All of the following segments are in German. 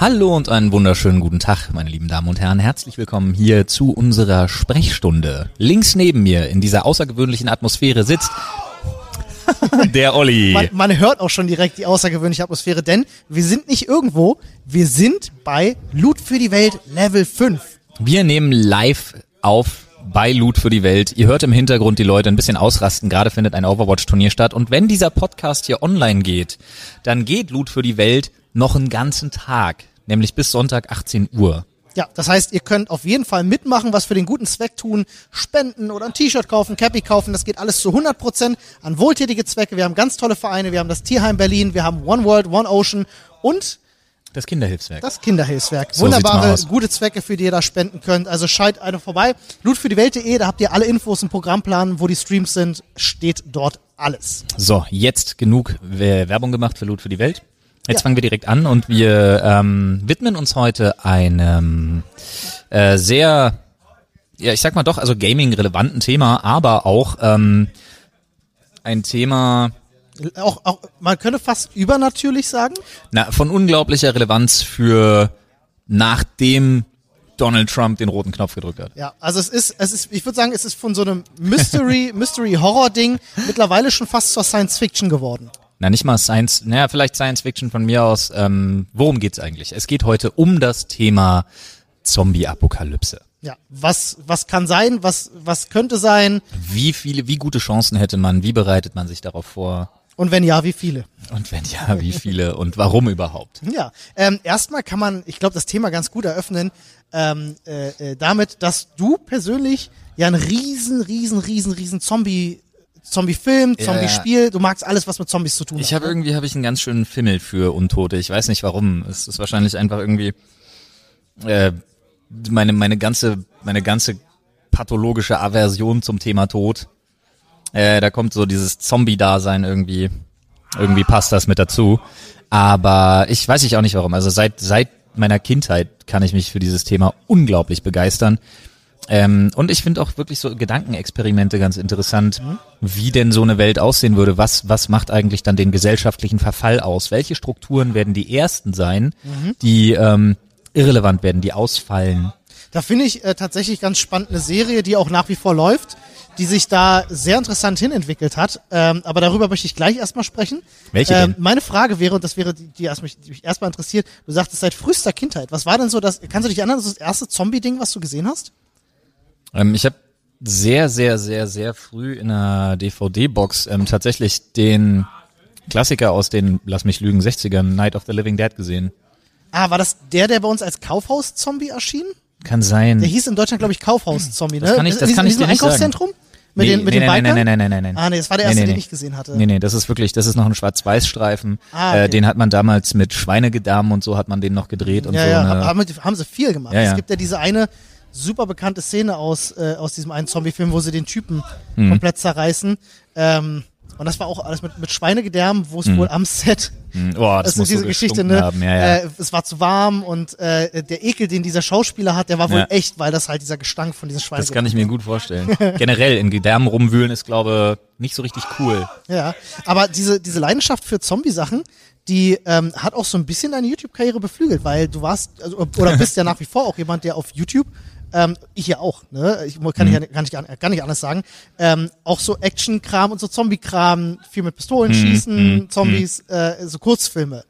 Hallo und einen wunderschönen guten Tag, meine lieben Damen und Herren. Herzlich willkommen hier zu unserer Sprechstunde. Links neben mir in dieser außergewöhnlichen Atmosphäre sitzt der Olli. Man, man hört auch schon direkt die außergewöhnliche Atmosphäre, denn wir sind nicht irgendwo, wir sind bei Loot für die Welt Level 5. Wir nehmen live auf bei Loot für die Welt. Ihr hört im Hintergrund die Leute ein bisschen ausrasten. Gerade findet ein Overwatch-Turnier statt. Und wenn dieser Podcast hier online geht, dann geht Loot für die Welt noch einen ganzen Tag. Nämlich bis Sonntag 18 Uhr. Ja, das heißt, ihr könnt auf jeden Fall mitmachen, was für den guten Zweck tun, spenden oder ein T-Shirt kaufen, Cappy kaufen. Das geht alles zu 100 Prozent an wohltätige Zwecke. Wir haben ganz tolle Vereine. Wir haben das Tierheim Berlin, wir haben One World, One Ocean und Das Kinderhilfswerk. das Kinderhilfswerk. So Wunderbare, gute Zwecke, für die ihr da spenden könnt. Also schaltet einfach vorbei. Lootfürdiewelt.de, da habt ihr alle Infos im Programmplan, wo die Streams sind, steht dort alles. So, jetzt genug Werbung gemacht für Loot für die Welt. Jetzt Ja. fangen wir direkt an und wir ähm, widmen uns heute einem äh, sehr, ja, ich sag mal doch, also Gaming-relevanten Thema, aber auch ähm, ein Thema Auch, auch, man könnte fast übernatürlich sagen. na, von unglaublicher Relevanz für nachdem Donald Trump den roten Knopf gedrückt hat. Ja, also es ist, es ist, ich würde sagen, es ist von so einem Mystery, Mystery-Horror-Ding mittlerweile schon fast zur Science-Fiction geworden. Na, nicht mal Science, naja, vielleicht Science Fiction von mir aus. Ähm, worum geht's eigentlich? Es geht heute um das Thema Zombie-Apokalypse. Ja, was, was kann sein, was, was könnte sein Wie viele, wie gute Chancen hätte man? Wie bereitet man sich darauf vor? und wenn ja, wie viele? Und wenn ja, wie viele und warum überhaupt? Ja, ähm, erstmal kann man, ich glaube, das Thema ganz gut eröffnen ähm, äh, äh, damit, dass du persönlich ja ein riesen, riesen, riesen, riesen Zombie, Zombie-Film, Ja, Zombie-Spiel, du magst alles, was mit Zombies zu tun Ich hat. habe irgendwie habe ich einen ganz schönen Fimmel für Untote. Ich weiß nicht warum. Es ist wahrscheinlich einfach irgendwie äh, meine meine ganze meine ganze pathologische Aversion zum Thema Tod. Äh, da kommt so dieses Zombie-Dasein irgendwie. Irgendwie passt das mit dazu. Aber ich weiß ich auch nicht warum. Also seit seit meiner Kindheit kann ich mich für dieses Thema unglaublich begeistern. Ähm, und ich finde auch wirklich so Gedankenexperimente ganz interessant, wie denn so eine Welt aussehen würde. Was, was macht eigentlich dann den gesellschaftlichen Verfall aus? Welche Strukturen werden die ersten sein, die ähm, irrelevant werden, die ausfallen? Da finde ich äh, tatsächlich ganz spannend eine Serie, die auch nach wie vor läuft, die sich da sehr interessant hinentwickelt hat. Ähm, aber darüber möchte ich gleich erstmal sprechen. Welche ähm, denn? Meine Frage wäre, und das wäre die, die, erst mich, die mich erstmal interessiert, du sagtest seit frühester Kindheit. Was war denn so das, kannst du dich erinnern, das ist das erste Zombie-Ding, was du gesehen hast? Ähm, ich habe sehr, sehr, sehr, sehr früh in einer DVD-Box ähm, tatsächlich den Klassiker aus den, lass mich lügen, 60ern, Night of the Living Dead gesehen. Ah, war das der, der bei uns als Kaufhaus-Zombie erschien? Kann sein. Der hieß in Deutschland, glaube ich, Kaufhaus-Zombie, ne? Das kann ich- In das diesem- kann ich in diesem dir nicht sagen. Einkaufszentrum? Mit Nee, den, mit nee, den nein, Bikern? nein, nein, nein, nein, nein. Ah, nee, das war der Nee, erste, nee, den nee. ich gesehen hatte. Nee, nee, das ist wirklich, das ist noch ein Schwarz-Weiß-Streifen. Ah, okay. äh, den hat man damals mit Schweinegedarm und so hat man den noch gedreht und ja, so. ja, eine, haben, haben sie viel gemacht. Ja, ja. Es gibt ja diese eine super bekannte Szene aus, äh, aus diesem einen Zombie-Film, wo sie den Typen Mhm. komplett zerreißen. Ähm, und das war auch alles mit, mit Schweinegedärm, wo es wohl am Set Hm, oh, das, das muss ist diese so Geschichte, ne? Haben. Ja, ja. Äh, es war zu warm und äh, der Ekel, den dieser Schauspieler hat, der war wohl Ja. echt, weil das halt dieser Gestank von diesem Schwein das kann ich mir gut vorstellen. Generell in Gedärmen rumwühlen ist, glaube nicht so richtig cool. Ja, aber diese, diese Leidenschaft für Zombie-Sachen, die ähm, hat auch so ein bisschen deine YouTube-Karriere beflügelt, weil du warst, also, oder bist ja nach wie vor auch jemand, der auf YouTube, ähm, ich ja auch, ne? Ich kann, ich, kann, ich, gar- nicht anders sagen, ähm, auch so Action-Kram und so Zombie-Kram, viel mit Pistolen Mhm, schießen, Zombies, äh, so Kurzfilme.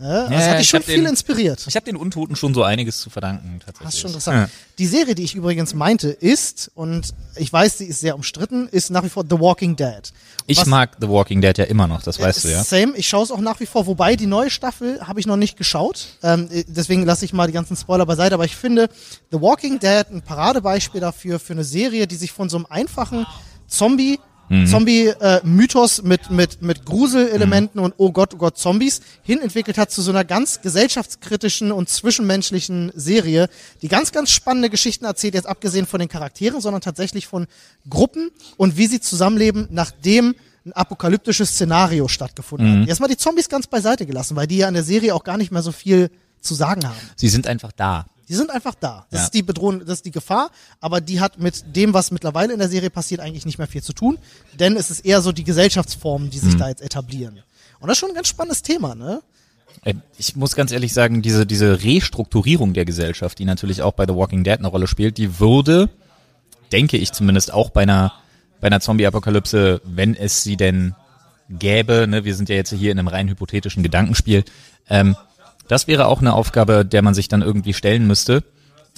Ne? Das Ja, hat dich ich schon viel den- inspiriert. Ich habe den Untoten schon so einiges zu verdanken, tatsächlich. Das ist schon interessant. Die Serie, die ich übrigens meinte, ist, und ich weiß, sie ist sehr umstritten, ist nach wie vor The Walking Dead. Ich Was- mag The Walking Dead ja immer noch, das weißt du ja. Same, ich schaue es auch nach wie vor, wobei die neue Staffel habe ich noch nicht geschaut. Ähm, äh, deswegen lasse ich mal die ganzen Spoiler beiseite, aber ich finde The Walking Dead ein Paradebeispiel dafür, für eine Serie, die sich von so einem einfachen Zombie Mhm. Zombie-Mythos mit, mit, mit Gruselelementen und oh Gott, oh Gott, Zombies hin entwickelt hat zu so einer ganz gesellschaftskritischen und zwischenmenschlichen Serie, die ganz, ganz spannende Geschichten erzählt, jetzt abgesehen von den Charakteren, sondern tatsächlich von Gruppen und wie sie zusammenleben, nachdem ein apokalyptisches Szenario stattgefunden hat. Erstmal die Zombies ganz beiseite gelassen, weil die ja in der Serie auch gar nicht mehr so viel zu sagen haben. Sie sind einfach da. Die sind einfach da. Das Ja. ist die Bedrohung, das ist die Gefahr, aber die hat mit dem, was mittlerweile in der Serie passiert, eigentlich nicht mehr viel zu tun, denn es ist eher so die Gesellschaftsformen, die sich Mhm. da jetzt etablieren. Und das ist schon ein ganz spannendes Thema, ne? Ich muss ganz ehrlich sagen, diese, diese Restrukturierung der Gesellschaft, die natürlich auch bei The Walking Dead eine Rolle spielt, die würde, denke ich zumindest, auch bei einer, bei einer Zombie-Apokalypse, wenn es sie denn gäbe, ne, wir sind ja jetzt hier in einem rein hypothetischen Gedankenspiel, ähm, das wäre auch eine Aufgabe, der man sich dann irgendwie stellen müsste.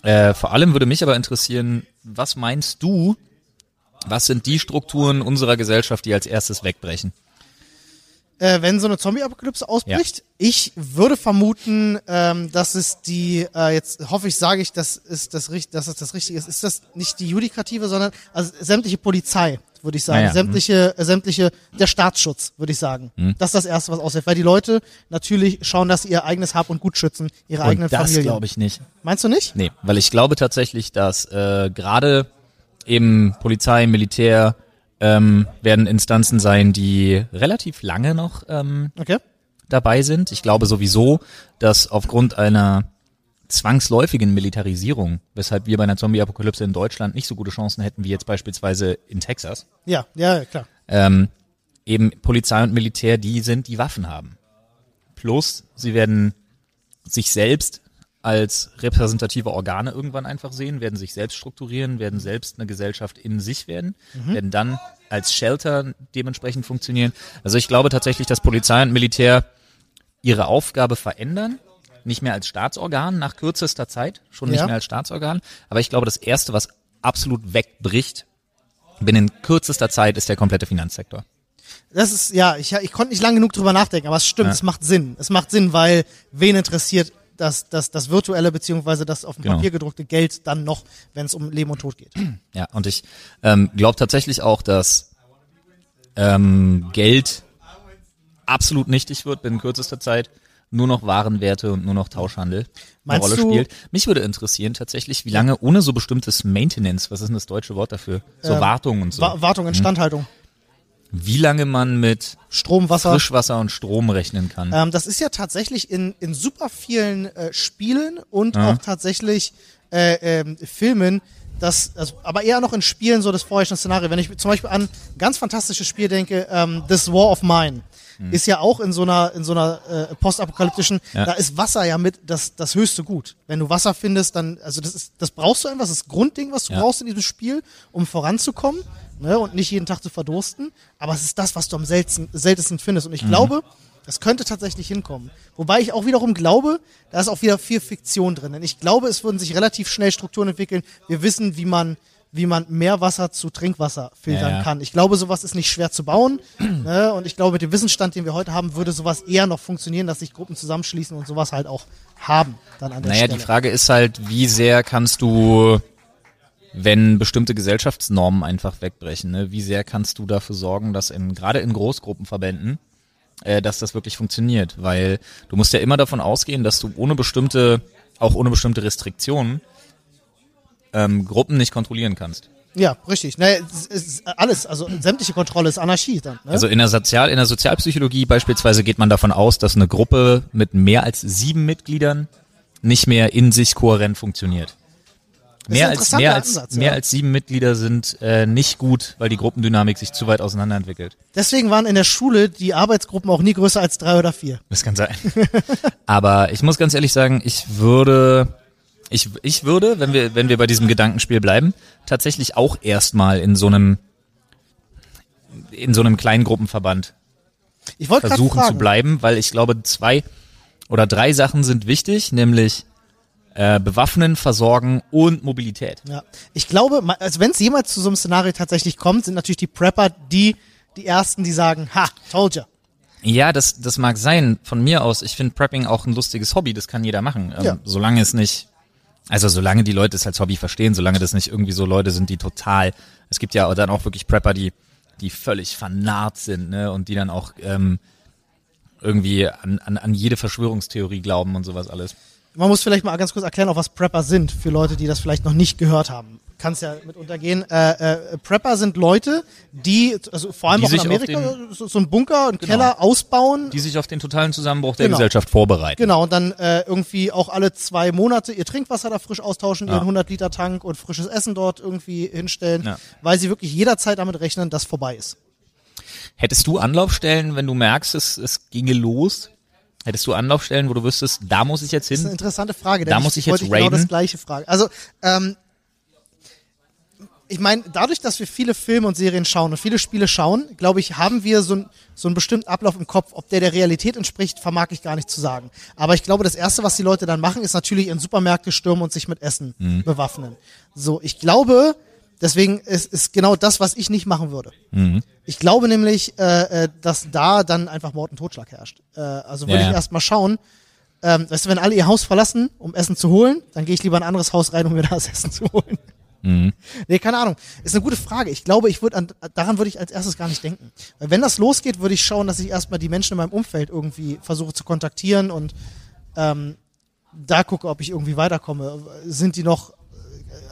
Äh, vor allem würde mich aber interessieren, was meinst du, was sind die Strukturen unserer Gesellschaft, die als erstes wegbrechen? äh, wenn so eine Zombie-Apokalypse ausbricht. Ich würde vermuten, ähm, dass es die, äh, jetzt hoffe ich, sage ich, das ist das, dass es das Richtige ist. Ist das nicht die Judikative, sondern also sämtliche Polizei, würde ich sagen. Ah ja, sämtliche, äh, sämtliche, der Staatsschutz, würde ich sagen. Das ist das Erste, was ausfällt. Weil die Leute natürlich schauen, dass sie ihr eigenes Hab und Gut schützen, ihre eigenen Und das Familien. glaube ich nicht. Meinst du nicht? Nee, weil ich glaube tatsächlich, dass äh, gerade eben Polizei, Militär ähm, werden Instanzen sein, die relativ lange noch ähm, Okay. dabei sind. Ich glaube sowieso, dass aufgrund einer zwangsläufigen Militarisierung, weshalb wir bei einer Zombie-Apokalypse in Deutschland nicht so gute Chancen hätten wie jetzt beispielsweise in Texas, Ja, ja, klar. ähm, eben Polizei und Militär die sind, die Waffen haben. Plus, sie werden sich selbst als repräsentative Organe irgendwann einfach sehen, werden sich selbst strukturieren, werden selbst eine Gesellschaft in sich werden, werden dann als Shelter dementsprechend funktionieren. Also ich glaube tatsächlich, dass Polizei und Militär ihre Aufgabe verändern, nicht mehr als Staatsorgan nach kürzester Zeit, schon nicht Ja. mehr als Staatsorgan, aber ich glaube, das erste, was absolut wegbricht, binnen kürzester Zeit, ist der komplette Finanzsektor. Das ist, ja, ich, ich konnte nicht lange genug drüber nachdenken, aber es stimmt, Ja. es macht Sinn. Es macht Sinn, weil wen interessiert das, das, das virtuelle beziehungsweise das auf dem Genau. Papier gedruckte Geld dann noch, wenn es um Leben und Tod geht. Ja, und ich ähm, glaube tatsächlich auch, dass ähm, Geld absolut nichtig wird binnen kürzester Zeit. Nur noch Warenwerte und nur noch Tauschhandel eine Meinst Rolle du- spielt. Mich würde interessieren tatsächlich, wie lange ohne so bestimmtes Maintenance, was ist denn das deutsche Wort dafür? So Ähm, Wartung und so. Wa Wartung, Instandhaltung, wie lange man mit Strom, Wasser. Frischwasser und Strom rechnen kann. Ähm, das ist ja tatsächlich in, in super vielen äh, Spielen und auch tatsächlich äh, ähm, Filmen, das, also, aber eher noch in Spielen so das vorherrschende Szenario. Wenn ich zum Beispiel an ein ganz fantastisches Spiel denke, ähm, This War of Mine, ist ja auch in so einer, in so einer äh, postapokalyptischen, Ja. da ist Wasser ja mit das, das höchste Gut. Wenn du Wasser findest, dann, also das ist, das brauchst du einfach, das ist das Grundding, was du Ja. brauchst in diesem Spiel, um voranzukommen, ne, und nicht jeden Tag zu verdursten. Aber es ist das, was du am seltensten, seltensten findest. Und ich glaube, das könnte tatsächlich hinkommen. Wobei ich auch wiederum glaube, da ist auch wieder viel Fiktion drin. Denn ich glaube, es würden sich relativ schnell Strukturen entwickeln. Wir wissen, wie man, wie man Meerwasser zu Trinkwasser filtern Ja, ja. kann. Ich glaube, sowas ist nicht schwer zu bauen. ne? Und ich glaube, mit dem Wissensstand, den wir heute haben, würde sowas eher noch funktionieren, dass sich Gruppen zusammenschließen und sowas halt auch haben dann an der Naja, Stelle. die Frage ist halt, wie sehr kannst du, wenn bestimmte Gesellschaftsnormen einfach wegbrechen, ne, wie sehr kannst du dafür sorgen, dass in, gerade in Großgruppenverbänden, äh, dass das wirklich funktioniert? Weil du musst ja immer davon ausgehen, dass du ohne bestimmte, auch ohne bestimmte Restriktionen, ähm, Gruppen nicht kontrollieren kannst. Ja, richtig. Ne, es ist alles, also sämtliche Kontrolle ist Anarchie dann. Ne? Also in der Sozial, in der Sozialpsychologie beispielsweise geht man davon aus, dass eine Gruppe mit mehr als sieben Mitgliedern nicht mehr in sich kohärent funktioniert. Mehr als, mehr als, Ansatz, mehr ja. als sieben Mitglieder sind äh, nicht gut, weil die Gruppendynamik sich zu weit auseinander entwickelt. Deswegen waren in der Schule die Arbeitsgruppen auch nie größer als drei oder vier. Das kann sein. Aber ich muss ganz ehrlich sagen, ich würde, ich, ich würde, wenn wir, wenn wir bei diesem Gedankenspiel bleiben, tatsächlich auch erstmal in so einem, in so einem kleinen Gruppenverband Ich versuchen zu bleiben, weil ich glaube, zwei oder drei Sachen sind wichtig, nämlich äh, bewaffnen, versorgen und Mobilität. Ja. Ich glaube, also wenn es jemals zu so einem Szenario tatsächlich kommt, sind natürlich die Prepper die, die ersten, die sagen, ha, told ya. Ja, das, das mag sein. Von mir aus, ich finde Prepping auch ein lustiges Hobby, das kann jeder machen. Ähm, Ja. Solange es nicht, also solange die Leute es als Hobby verstehen, solange das nicht irgendwie so Leute sind, die total, es gibt ja dann auch wirklich Prepper, die, die völlig vernarrt sind, ne, und die dann auch ähm, irgendwie an, an, an jede Verschwörungstheorie glauben und sowas alles. Man muss vielleicht mal ganz kurz erklären, auch was Prepper sind, für Leute, die das vielleicht noch nicht gehört haben. Kannst ja mit untergehen. Äh, äh, Prepper sind Leute, die, also vor allem Die auch in Amerika, so, so einen Bunker, einen Keller ausbauen. Die sich auf den totalen Zusammenbruch der Genau. Gesellschaft vorbereiten. Genau, und dann äh, irgendwie auch alle zwei Monate ihr Trinkwasser da frisch austauschen, ihren 100 Liter Tank und frisches Essen dort irgendwie hinstellen, Ja. weil sie wirklich jederzeit damit rechnen, dass vorbei ist. Hättest du Anlaufstellen, wenn du merkst, es, es ginge los? Hättest du Anlaufstellen, wo du wüsstest, da muss ich jetzt Das ist eine hin? interessante Frage. Da muss ich jetzt wollte genau raiden. das gleiche fragen. Also, ähm, ich meine, dadurch, dass wir viele Filme und Serien schauen und viele Spiele schauen, glaube ich, haben wir so, ein, so einen bestimmten Ablauf im Kopf. Ob der der Realität entspricht, vermag ich gar nicht zu sagen. Aber ich glaube, das Erste, was die Leute dann machen, ist natürlich in Supermärkte stürmen und sich mit Essen Mhm. bewaffnen. So, ich glaube, deswegen ist, ist genau das, was ich nicht machen würde. Mhm. Ich glaube nämlich, äh, äh, dass da dann einfach Mord und Totschlag herrscht. Äh, also würde Ja, ich erst mal schauen, ähm, weißt du, wenn alle ihr Haus verlassen, um Essen zu holen, dann gehe ich lieber in ein anderes Haus rein, um mir das Essen zu holen. Mhm. Nee, keine Ahnung. Ist eine gute Frage. Ich glaube, ich würde an, daran würde ich als erstes gar nicht denken. Weil wenn das losgeht, würde ich schauen, dass ich erstmal die Menschen in meinem Umfeld irgendwie versuche zu kontaktieren und ähm, da gucke, ob ich irgendwie weiterkomme. Sind die noch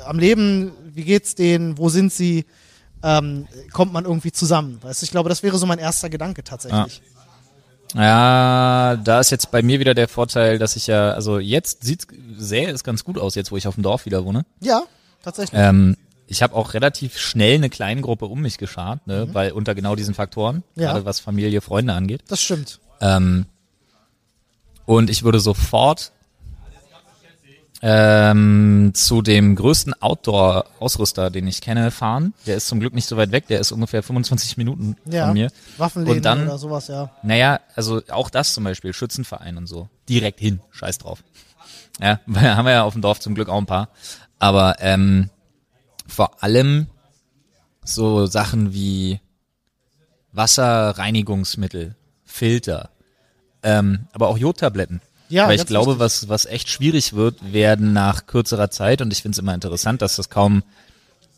am Leben? Wie geht's denen? Wo sind sie? Ähm, kommt man irgendwie zusammen? Weißt du, ich glaube, das wäre so mein erster Gedanke tatsächlich. Ja, da ist jetzt bei mir wieder der Vorteil, dass ich ja, also jetzt sieht, sähe es ganz gut aus, jetzt wo ich auf dem Dorf wieder wohne. Ja, tatsächlich. Ähm, ich habe auch relativ schnell eine Kleingruppe um mich geschart, ne, weil unter genau diesen Faktoren, Mhm. Ja. gerade was Familie, Freunde angeht. Das stimmt. Ähm, und ich würde sofort ähm, zu dem größten Outdoor-Ausrüster, den ich kenne, fahren. Der ist zum Glück nicht so weit weg, der ist ungefähr 25 Minuten Ja. von mir. Waffenläden Und dann- oder sowas, ja. Naja, also auch das zum Beispiel, Schützenverein und so. Direkt hin, scheiß drauf. Ja, weil haben wir ja auf dem Dorf zum Glück auch ein paar. Aber ähm, vor allem so Sachen wie Wasserreinigungsmittel, Filter, ähm, aber auch Jodtabletten. Ja, Weil ich glaube, was, was echt schwierig wird, werden nach kürzerer Zeit, und ich finde es immer interessant, dass das kaum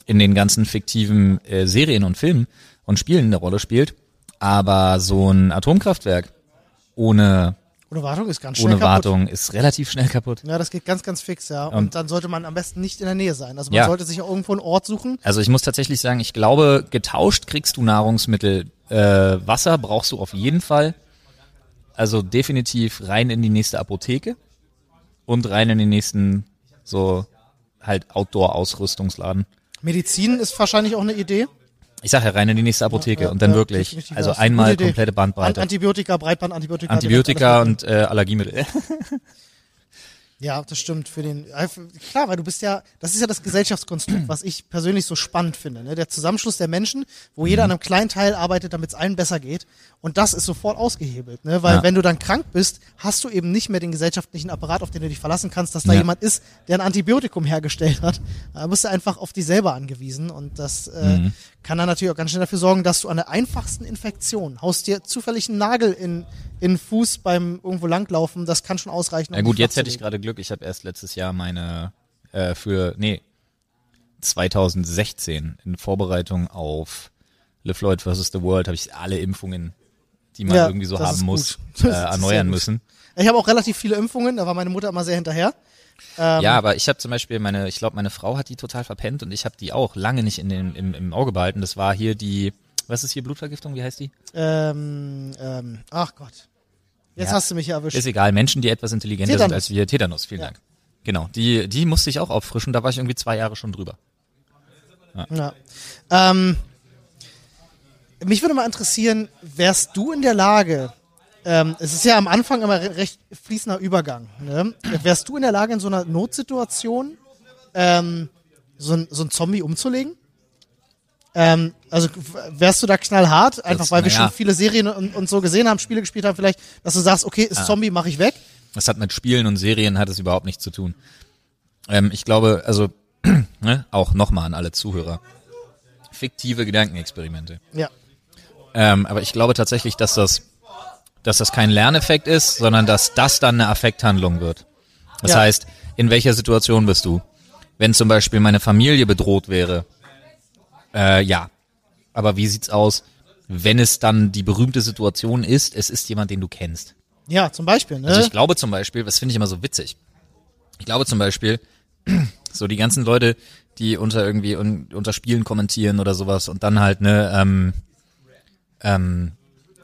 in den ganzen fiktiven äh, Serien und Filmen und Spielen eine Rolle spielt. Aber so ein Atomkraftwerk ohne, Ohne Wartung ist ganz schnell ohne kaputt. Wartung ist relativ schnell kaputt. Ja, das geht ganz, ganz fix, ja. Und, Und- dann sollte man am besten nicht in der Nähe sein. Also man Ja. sollte sich auch irgendwo einen Ort suchen. Also ich muss tatsächlich sagen, ich glaube, getauscht kriegst du Nahrungsmittel. Äh, Wasser brauchst du auf jeden Fall. Also definitiv rein in die nächste Apotheke und rein in den nächsten so halt Outdoor-Ausrüstungsladen. Medizin ist wahrscheinlich auch eine Idee. Ich sage ja rein in die nächste Apotheke Ja, und dann ja, wirklich, also einmal komplette An Bandbreite. Antibiotika, Breitbandantibiotika. Antibiotika alles und äh, Allergiemittel. Ja, das stimmt. Für den äh, klar, weil du bist ja, das ist ja das Gesellschaftskonstrukt, was ich persönlich so spannend finde. Ne? Der Zusammenschluss der Menschen, wo jeder Mhm. an einem kleinen Teil arbeitet, damit es allen besser geht. Und das ist sofort ausgehebelt, ne? Weil Ja. wenn du dann krank bist, hast du eben nicht mehr den gesellschaftlichen Apparat, auf den du dich verlassen kannst, dass da Ja. jemand ist, der ein Antibiotikum hergestellt hat. Da bist du einfach auf dich selber angewiesen. Und das äh, Mhm. Kann dann natürlich auch ganz schnell dafür sorgen, dass du an der einfachsten Infektion haust dir zufällig einen Nagel in, in den Fuß beim irgendwo langlaufen. Das kann schon ausreichen. Na um gut, jetzt hätte ich gerade Glück. Ich habe erst letztes Jahr meine äh, für nee 2016 in Vorbereitung auf Live Lloyd vs. The World habe ich alle Impfungen, die man Ja, irgendwie so haben muss, äh, erneuern müssen. Ich habe auch relativ viele Impfungen, da war meine Mutter immer sehr hinterher. Ähm, Ja, aber ich habe zum Beispiel meine, ich glaube, meine Frau hat die total verpennt und ich habe die auch lange nicht in den, im, im Auge behalten. Das war hier die, was ist hier Blutvergiftung? Wie heißt die? Ähm, ähm, ach Gott. Jetzt Ja. hast du mich erwischt. Ist egal. Menschen, die etwas intelligenter Tetanus. sind als wir. Tetanus. Vielen Ja. Dank. Genau. Die, die musste ich auch auffrischen. Da war ich irgendwie zwei Jahre schon drüber. Ja. Ähm, mich würde mal interessieren, wärst du in der Lage, ähm, es ist ja am Anfang immer re- recht fließender Übergang, ne? wärst du in der Lage, in so einer Notsituation ähm, so, ein, so ein Zombie umzulegen? Ähm, also wärst du da knallhart, einfach Das- weil wir naja. schon viele Serien und, und so gesehen haben, Spiele gespielt haben, vielleicht, dass du sagst, okay, ist Zombie, mache ich weg. Das hat mit Spielen und Serien hat es überhaupt nichts zu tun. Ähm, ich glaube, also ne, auch nochmal an alle Zuhörer. Fiktive Gedankenexperimente. Ja. Ähm, aber ich glaube tatsächlich, dass das, dass das kein Lerneffekt ist, sondern dass das dann eine Affekthandlung wird. Das Ja. heißt, in welcher Situation bist du? Wenn zum Beispiel meine Familie bedroht wäre, äh, ja. Aber wie sieht's aus, wenn es dann die berühmte Situation ist, es ist jemand, den du kennst? Ja, zum Beispiel, ne? Also ich glaube zum Beispiel, das finde ich immer so witzig. Ich glaube zum Beispiel, so die ganzen Leute, die unter irgendwie un, unter Spielen kommentieren oder sowas und dann halt ne ähm, ähm,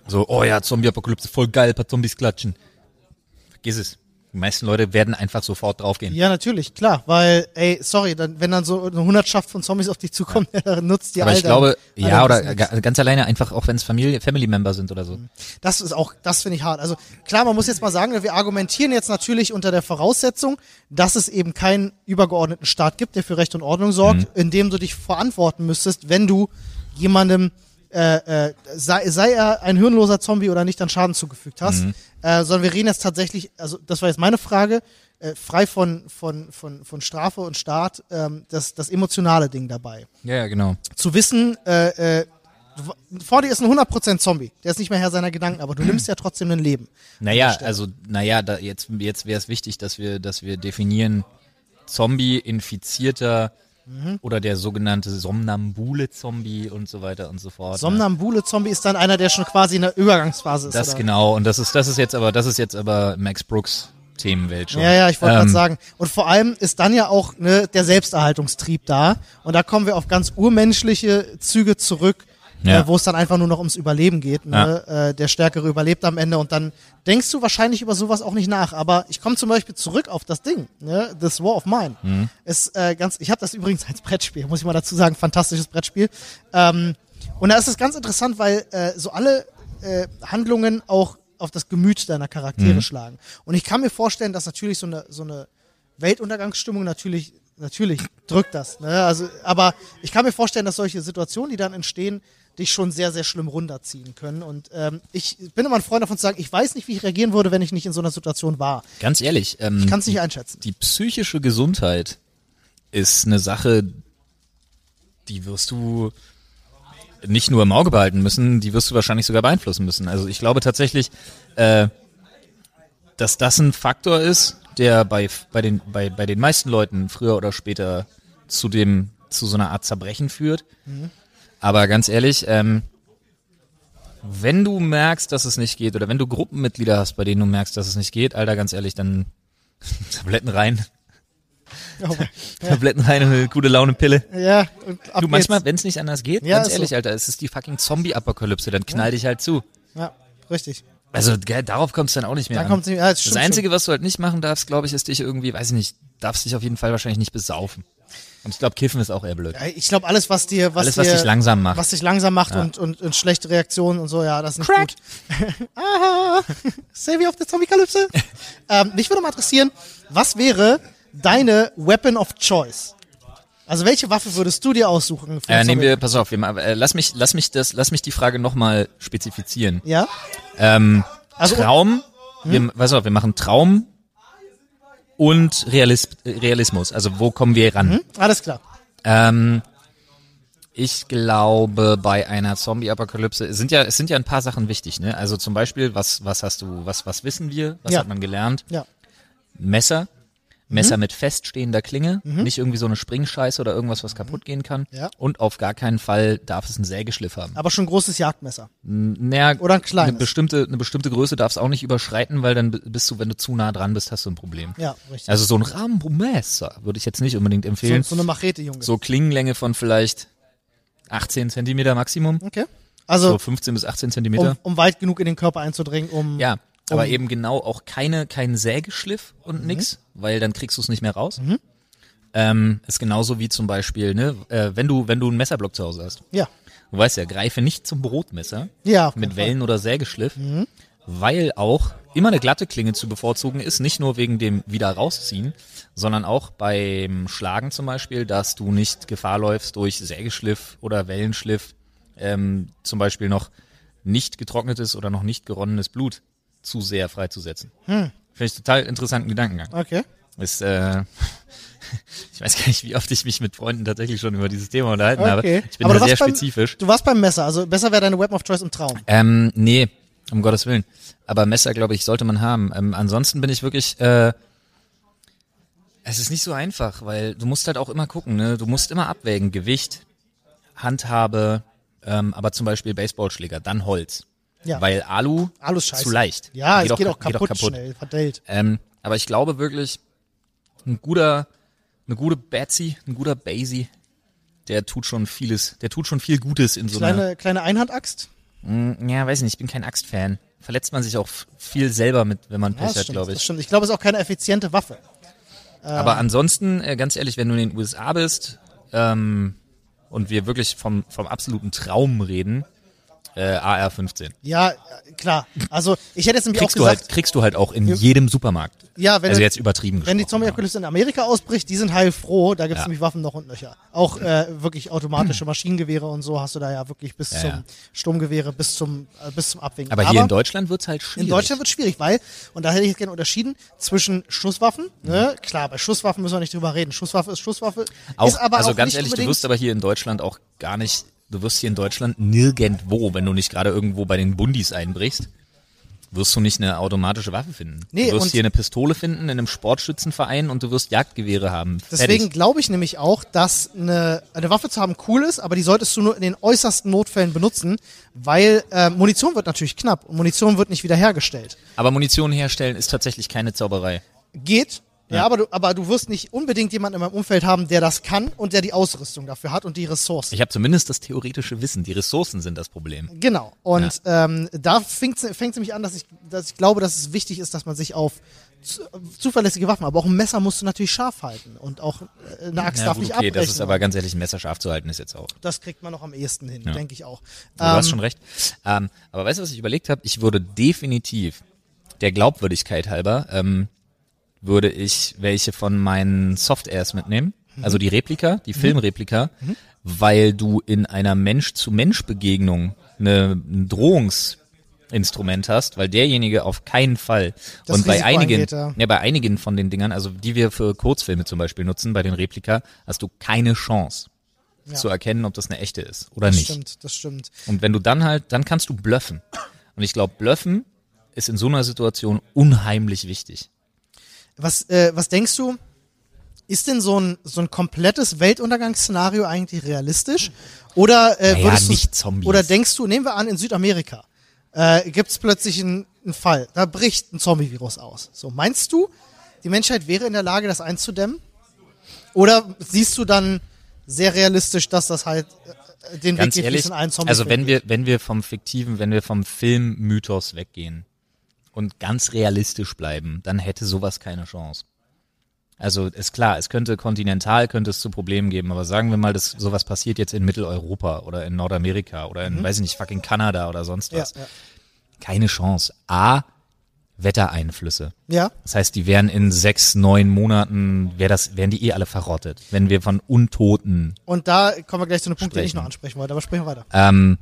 so oh ja Zombie-Apokalypse voll geil, paar Zombies klatschen. Vergiss es. Die meisten Leute werden einfach sofort draufgehen. Ja, natürlich, klar, weil, ey, sorry, dann, wenn dann so eine Hundertschaft von Zombies auf dich zukommt, dann nutzt die Aber all ich glaube, all ja, oder ga- ganz alleine einfach, auch wenn es Familie, Family Member sind oder so. Das ist auch, das finde ich hart. Also klar, man muss jetzt mal sagen, wir argumentieren jetzt natürlich unter der Voraussetzung, dass es eben keinen übergeordneten Staat gibt, der für Recht und Ordnung sorgt, Mhm. in dem du dich verantworten müsstest, wenn du jemandem äh, äh, sei, sei er ein hirnloser Zombie oder nicht, dann Schaden zugefügt hast. Mhm. Äh, sondern wir reden jetzt tatsächlich, also das war jetzt meine Frage, äh, frei von, von, von, von Strafe und Staat, ähm, das, das emotionale Ding dabei. Ja, genau. Zu wissen, vor dir ist ein 100% Zombie, der ist nicht mehr Herr seiner Gedanken, aber du nimmst ja trotzdem ein Leben. Naja, also, naja, da, jetzt, jetzt wäre es wichtig, dass wir, dass wir definieren, Zombie, infizierter Mhm. oder der sogenannte Somnambule-Zombie und so weiter und so fort. ne? Somnambule-Zombie ist dann einer, der schon quasi in der Übergangsphase ist. Das oder? genau, und das ist, das ist jetzt aber, das ist jetzt aber Max Brooks Themenwelt schon. Ja, ja, ich wollte Ähm, gerade sagen. Und vor allem ist dann ja auch ne, der Selbsterhaltungstrieb da. Und da kommen wir auf ganz urmenschliche Züge zurück, Ja. äh, wo es dann einfach nur noch ums Überleben geht. Ne? Äh, der Stärkere überlebt am Ende und dann denkst du wahrscheinlich über sowas auch nicht nach. Aber ich komme zum Beispiel zurück auf das Ding, ne? This War of Mine. Mhm. Ist äh, ganz, ich habe das übrigens als Brettspiel, muss ich mal dazu sagen, fantastisches Brettspiel. Ähm, und da ist es ganz interessant, weil äh, so alle äh, Handlungen auch auf das Gemüt deiner Charaktere schlagen. Und ich kann mir vorstellen, dass natürlich so eine, so eine Weltuntergangsstimmung natürlich, natürlich drückt das. Ne? Also, aber ich kann mir vorstellen, dass solche Situationen, die dann entstehen, dich schon sehr, sehr schlimm runterziehen können. Und ähm, ich bin immer ein Freund davon zu sagen, ich weiß nicht, wie ich reagieren würde, wenn ich nicht in so einer Situation war. Ganz ehrlich, ähm, Ich kann es nicht einschätzen. die psychische Gesundheit ist eine Sache, die wirst du nicht nur im Auge behalten müssen, die wirst du wahrscheinlich sogar beeinflussen müssen. Also ich glaube tatsächlich, äh, dass das ein Faktor ist, der bei, bei, den, bei, bei den meisten Leuten früher oder später zu dem, zu so einer Art Zerbrechen führt. Aber ganz ehrlich, ähm, wenn du merkst, dass es nicht geht, oder wenn du Gruppenmitglieder hast, bei denen du merkst, dass es nicht geht, Alter, ganz ehrlich, dann Tabletten rein. Tabletten rein und eine gute Laune Pille. Ja, und ab Du, manchmal, wenn es nicht anders geht, Ja, ganz ehrlich, so. Alter, es ist die fucking Zombie-Apokalypse, dann knall dich halt zu. Ja, richtig. Also, gell, darauf kommt es dann auch nicht mehr Dann an. nicht, ja, das das Einzige, was du halt nicht machen darfst, glaube ich, ist dich irgendwie, weiß ich nicht, darfst dich auf jeden Fall wahrscheinlich nicht besaufen. Und ich glaube, Kiffen ist auch eher blöd. Ja, Ich glaube, alles, was dir, was Alles, dir, was dich langsam macht. was dich langsam macht und, und, und schlechte Reaktionen und so, ja, das ist nicht Crack. gut. Aha, Savvy of the Zombie-Kalypse. ähm, mich würde mal interessieren, was wäre deine Weapon of Choice? Also welche Waffe würdest du dir aussuchen? Äh, nehmen wir, pass auf, wir, äh, lass mich, lass mich das, lass mich die Frage nochmal spezifizieren. Ja? Ähm, Also- Traum, Hm? wir, pass auf, wir machen Traum und Realis Realismus. Also wo kommen wir ran? Hm? Alles klar. Ähm, ich glaube, bei einer Zombie-Apokalypse sind ja, es sind ja ein paar Sachen wichtig, ne? Also zum Beispiel, was, was hast du, was, was wissen wir? Was Ja. hat man gelernt? Ja. Messer. Messer Mhm. mit feststehender Klinge, nicht irgendwie so eine Springscheiße oder irgendwas, was kaputt gehen kann. Ja. Und auf gar keinen Fall darf es einen Sägeschliff haben. Aber schon ein großes Jagdmesser. Naja, Oder ein kleines. Eine bestimmte, eine bestimmte Größe darfst auch nicht überschreiten, weil dann bist du, wenn du zu nah dran bist, hast du ein Problem. Ja, richtig. Also so ein Rambo-Messer würde ich jetzt nicht unbedingt so, empfehlen. so eine Machete, Junge. So Klingenlänge von vielleicht 18 Zentimeter Maximum. Okay. So Also, 15 bis 18 Zentimeter. um, um weit genug in den Körper einzudringen, um... ja, aber um- eben genau auch keine, kein Sägeschliff und Mhm. nix, weil dann kriegst du es nicht mehr raus. Ähm, ist genauso wie zum Beispiel, ne, äh, wenn du, wenn du einen Messerblock zu Hause hast. Ja. Du weißt ja, greife nicht zum Brotmesser. Ja, mit Fall. Wellen oder Sägeschliff, weil auch immer eine glatte Klinge zu bevorzugen ist, nicht nur wegen dem wieder rausziehen, sondern auch beim Schlagen zum Beispiel, dass du nicht Gefahr läufst durch Sägeschliff oder Wellenschliff, ähm, zum Beispiel noch nicht getrocknetes oder noch nicht geronnenes Blut zu sehr freizusetzen. Finde ich total interessanten Gedankengang. Okay. Ist, äh, ich weiß gar nicht, wie oft ich mich mit Freunden tatsächlich schon über dieses Thema unterhalten Okay. habe. Ich bin Aber da sehr beim- spezifisch. Du warst beim Messer, also besser wäre deine Weapon of Choice im Traum. Ähm, nee, um Gottes Willen. Aber Messer, glaube ich, sollte man haben. Ähm, ansonsten bin ich wirklich, äh, es ist nicht so einfach, weil du musst halt auch immer gucken, ne? Du musst immer abwägen, Gewicht, Handhabe, ähm, aber zum Beispiel Baseballschläger, dann Holz. Ja. Weil Alu, Alu ist scheiße. zu leicht. Ja, Geht es geht auch- auch kaputt, schnell, verdellt. Ähm, aber ich glaube wirklich, ein guter, eine gute Betsy, ein guter Basie, der tut schon vieles, der tut schon viel Gutes in so einer Kleine, kleine Einhandaxt. Mm, Ja, weiß nicht, ich bin kein Axtfan. verletzt man sich auch viel selber mit, wenn man Ja, Pech das hat, glaube das ich. stimmt. Ich glaube, es ist auch keine effiziente Waffe. Aber ansonsten, äh, ganz ehrlich, wenn du in den USA bist ähm, und wir wirklich vom, vom absoluten Traum reden, äh, AR-15. Ja, klar. Also ich hätte jetzt nämlich Kriegst auch du, gesagt, halt, kriegst du halt auch in jedem Supermarkt. ja, wenn also du- jetzt übertrieben Wenn die Zombie-Apokalypse in Amerika ausbricht, die sind heilfroh, da gibt's Ja. nämlich Waffen noch und nöcher. Auch äh, wirklich automatische Maschinengewehre und so hast du da ja wirklich bis Ja, zum ja. Sturmgewehre, bis zum äh, bis zum Abwinken. Aber hier in Deutschland wird's halt schwierig. in Deutschland wird schwierig, weil, und da hätte ich jetzt gerne unterschieden, zwischen Schusswaffen, ne, klar, bei Schusswaffen müssen wir nicht drüber reden. Schusswaffe ist Schusswaffe, auch, ist aber also ganz ehrlich, du wirst aber hier in Deutschland auch gar nicht, du wirst hier in Deutschland nirgendwo, wenn du nicht gerade irgendwo bei den Bundis einbrichst, wirst du nicht eine automatische Waffe finden. Nee, du wirst hier eine Pistole finden in einem Sportschützenverein und du wirst Jagdgewehre haben. Deswegen glaube ich nämlich auch, dass eine, eine Waffe zu haben cool ist, aber die solltest du nur in den äußersten Notfällen benutzen, weil äh, Munition wird natürlich knapp und Munition wird nicht wiederhergestellt. Aber Munition herstellen ist tatsächlich keine Zauberei. Geht, ja, aber, du, aber du wirst nicht unbedingt jemanden in meinem Umfeld haben, der das kann und der die Ausrüstung dafür hat und die Ressourcen. Ich habe zumindest das theoretische Wissen. Die Ressourcen sind das Problem. Genau. Und ähm, da fängt es nämlich an, dass ich, dass ich glaube, dass es wichtig ist, dass man sich auf zu, zuverlässige Waffen, aber auch ein Messer musst du natürlich scharf halten und auch äh, eine Axt Ja, darf gut, nicht okay, abbrechen. das ist aber ganz ehrlich, ein Messer scharf zu halten ist jetzt auch. das kriegt man noch am ehesten hin, denke ich auch. Du hast Ähm, schon recht. Ähm, aber weißt du, was ich überlegt habe? Ich würde definitiv der Glaubwürdigkeit halber ähm, würde ich welche von meinen Soft-Airs mitnehmen, also die Replika, die Filmreplika, weil du in einer Mensch-zu-Mensch-Begegnung eine, ein Drohungsinstrument hast, weil derjenige auf keinen Fall Das und bei einigen, ja. ja, bei einigen von den Dingern, also die wir für Kurzfilme zum Beispiel nutzen, bei den Replika, hast du keine Chance zu erkennen, ob das eine echte ist oder das nicht. stimmt, das stimmt. Und wenn du dann halt, dann kannst du bluffen. Und ich glaube, bluffen ist in so einer Situation unheimlich wichtig. Was, äh, was denkst du? Ist denn so ein, so ein komplettes Weltuntergangsszenario eigentlich realistisch? Oder äh, Naja, würdest du nicht Zombies. Oder denkst du, nehmen wir an, in Südamerika äh, gibt es plötzlich einen, einen Fall, da bricht ein Zombie-Virus aus. So, meinst du, die Menschheit wäre in der Lage, das einzudämmen? Oder siehst du dann sehr realistisch, dass das halt äh, den Ganz Weg geht, ehrlich, in allen Zombie also wenn wir, wenn wir vom fiktiven, wenn wir vom Filmmythos weggehen und ganz realistisch bleiben, dann hätte sowas keine Chance. Also ist klar, es könnte kontinental, könnte es zu Problemen geben, aber sagen wir mal, dass sowas passiert jetzt in Mitteleuropa oder in Nordamerika oder in, weiß ich nicht, fucking Kanada oder sonst ja, was. ja. Keine Chance. A, Wettereinflüsse. ja, Das heißt, die wären in sechs, neun Monaten, wär das, wären die eh alle verrottet. Wenn wir von Untoten, und da kommen wir gleich zu einem Punkt, den ich Sprechen. noch ansprechen wollte, aber sprechen wir weiter. ähm,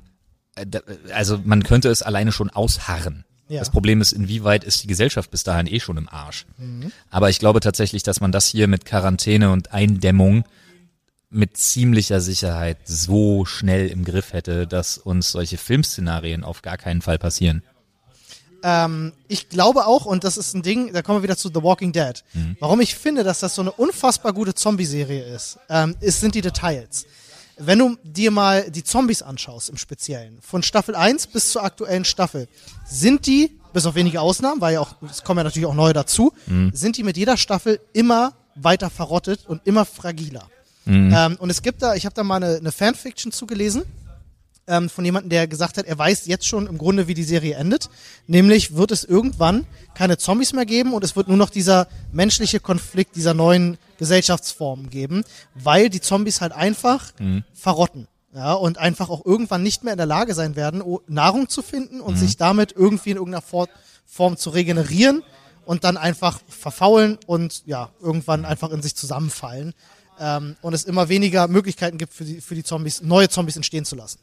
äh, also man könnte es alleine schon ausharren. Ja. Das Problem ist, inwieweit ist die Gesellschaft bis dahin eh schon im Arsch. Aber ich glaube tatsächlich, dass man das hier mit Quarantäne und Eindämmung mit ziemlicher Sicherheit so schnell im Griff hätte, dass uns solche Filmszenarien auf gar keinen Fall passieren. Ähm, ich glaube auch, und das ist ein Ding, da kommen wir wieder zu The Walking Dead. Warum ich finde, dass das so eine unfassbar gute Zombie-Serie ist, ähm, ist, sind die Details. Wenn du dir mal die Zombies anschaust im Speziellen, von Staffel 1 bis zur aktuellen Staffel, sind die, bis auf wenige Ausnahmen, weil ja auch, es kommen ja natürlich auch neue dazu, sind die mit jeder Staffel immer weiter verrottet und immer fragiler. Ähm, und es gibt da, ich habe da mal eine, eine Fanfiction zugelesen, ähm, von jemandem, der gesagt hat, er weiß jetzt schon im Grunde, wie die Serie endet. Nämlich wird es irgendwann keine Zombies mehr geben und es wird nur noch dieser menschliche Konflikt dieser neuen Gesellschaftsformen geben, weil die Zombies halt einfach verrotten. Ja, und einfach auch irgendwann nicht mehr in der Lage sein werden, Nahrung zu finden und sich damit irgendwie in irgendeiner For Form zu regenerieren und dann einfach verfaulen und ja, irgendwann einfach in sich zusammenfallen. Ähm, und es immer weniger Möglichkeiten gibt für die, für die Zombies, neue Zombies entstehen zu lassen.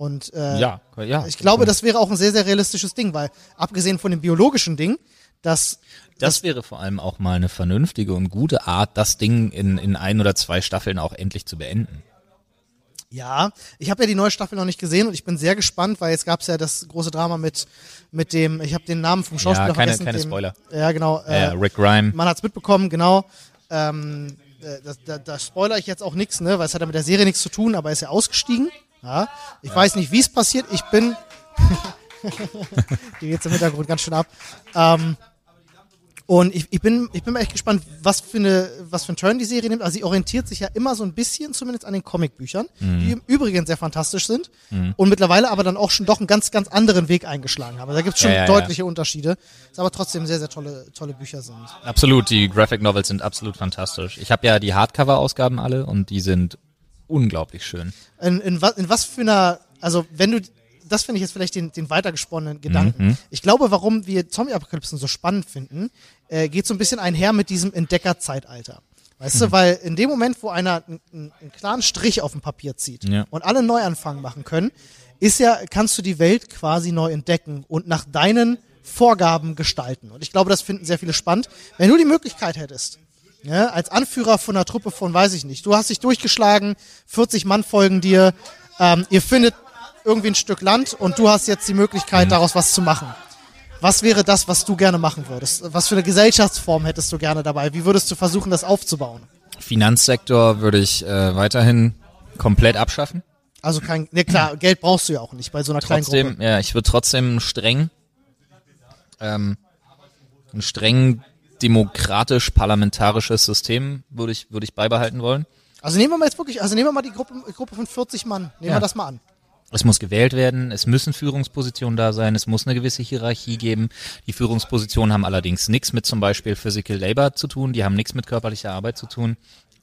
Und äh, Ja, ja. ich glaube, das wäre auch ein sehr, sehr realistisches Ding, weil abgesehen von dem biologischen Ding, dass Das wäre vor allem auch mal eine vernünftige und gute Art, das Ding in, in ein oder zwei Staffeln auch endlich zu beenden. ja, ich habe ja die neue Staffel noch nicht gesehen und ich bin sehr gespannt, weil jetzt gab es ja das große Drama mit mit dem, ich habe den Namen vom Schauspieler Ja, keine- vergessen. keine dem, Spoiler. Ja, genau. Äh, Äh, Rick Grime. man hat's mitbekommen, genau. Ähm, äh, das, da, da spoiler ich jetzt auch nichts, ne, weil es hat ja mit der Serie nichts zu tun, aber er ist ja ausgestiegen. Ja. Ich weiß nicht, wie es passiert. Ich bin. Die geht's im Hintergrund ganz schön ab. Ähm, Und ich, ich, bin, ich bin echt gespannt, was für, eine, was für ein Turn die Serie nimmt. Also sie orientiert sich ja immer so ein bisschen zumindest an den Comicbüchern, Mhm. die im Übrigen sehr fantastisch sind und mittlerweile aber dann auch schon doch einen ganz, ganz anderen Weg eingeschlagen haben. Also da gibt es schon Ja, ja, ja. deutliche Unterschiede, es aber trotzdem sehr, sehr tolle, tolle Bücher sind. Absolut, die Graphic Novels sind absolut fantastisch. Ich habe ja die Hardcover-Ausgaben alle und die sind unglaublich schön. In, in, was, in was für einer, also wenn du, das finde ich jetzt vielleicht den, den weitergesponnenen Gedanken. Mhm. Ich glaube, warum wir Zombie-Apokalypsen so spannend finden, äh, geht so ein bisschen einher mit diesem Entdeckerzeitalter. Weißt Mhm. du, weil in dem Moment, wo einer einen, einen klaren Strich auf dem Papier zieht Ja. und alle Neuanfang machen können, ist ja, kannst du die Welt quasi neu entdecken und nach deinen Vorgaben gestalten. Und ich glaube, das finden sehr viele spannend. Wenn du die Möglichkeit hättest, ja, als Anführer von einer Truppe von, weiß ich nicht, du hast dich durchgeschlagen, 40 Mann folgen dir, ähm, ihr findet irgendwie ein Stück Land und du hast jetzt die Möglichkeit, daraus was zu machen. Was wäre das, was du gerne machen würdest? Was für eine Gesellschaftsform hättest du gerne dabei? Wie würdest du versuchen, das aufzubauen? Finanzsektor würde ich äh, weiterhin komplett abschaffen. Also kein, ne klar, Geld brauchst du ja auch nicht bei so einer kleinen Trotzdem, Gruppe. ja, ich würde trotzdem streng, ähm, ein streng demokratisch-parlamentarisches System würde ich, würde ich beibehalten wollen. Also nehmen wir mal jetzt wirklich, also nehmen wir mal die Gruppe, Gruppe von 40 Mann. Nehmen Ja. wir das mal an. Es muss gewählt werden, es müssen Führungspositionen da sein, es muss eine gewisse Hierarchie geben. Die Führungspositionen haben allerdings nichts mit zum Beispiel Physical Labor zu tun, die haben nichts mit körperlicher Arbeit zu tun.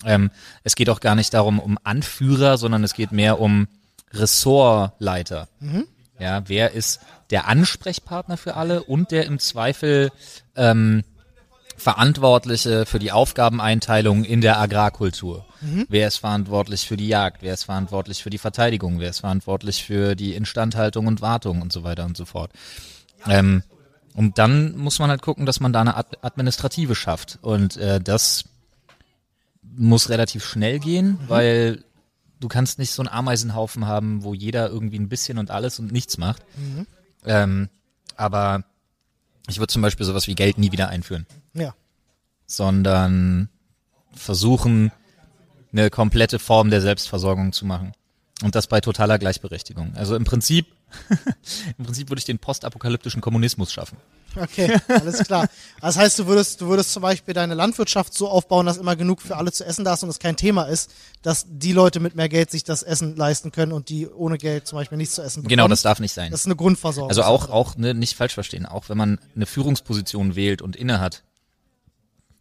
Ähm, es geht auch gar nicht darum, um Anführer, sondern es geht mehr um Ressortleiter. Ja, wer ist der Ansprechpartner für alle und der im Zweifel ähm, Verantwortliche für die Aufgabeneinteilung in der Agrarkultur. Wer ist verantwortlich für die Jagd? Wer ist verantwortlich für die Verteidigung? Wer ist verantwortlich für die Instandhaltung und Wartung und so weiter und so fort? Ähm, und dann muss man halt gucken, dass man da eine Ad Administrative schafft. Und äh, das muss relativ schnell gehen, weil du kannst nicht so einen Ameisenhaufen haben, wo jeder irgendwie ein bisschen und alles und nichts macht. Ähm, aber ich würde zum Beispiel sowas wie Geld nie wieder einführen Ja. sondern versuchen, eine komplette Form der Selbstversorgung zu machen. Und das bei totaler Gleichberechtigung. Also im Prinzip, im Prinzip würde ich den postapokalyptischen Kommunismus schaffen. Okay, alles klar. Das heißt, du würdest, du würdest zum Beispiel deine Landwirtschaft so aufbauen, dass immer genug für alle zu essen da ist und es kein Thema ist, dass die Leute mit mehr Geld sich das Essen leisten können und die ohne Geld zum Beispiel nichts zu essen bekommen. Genau, das darf nicht sein. Das ist eine Grundversorgung. Also auch, auch ne, nicht falsch verstehen, auch wenn man eine Führungsposition wählt und innehat,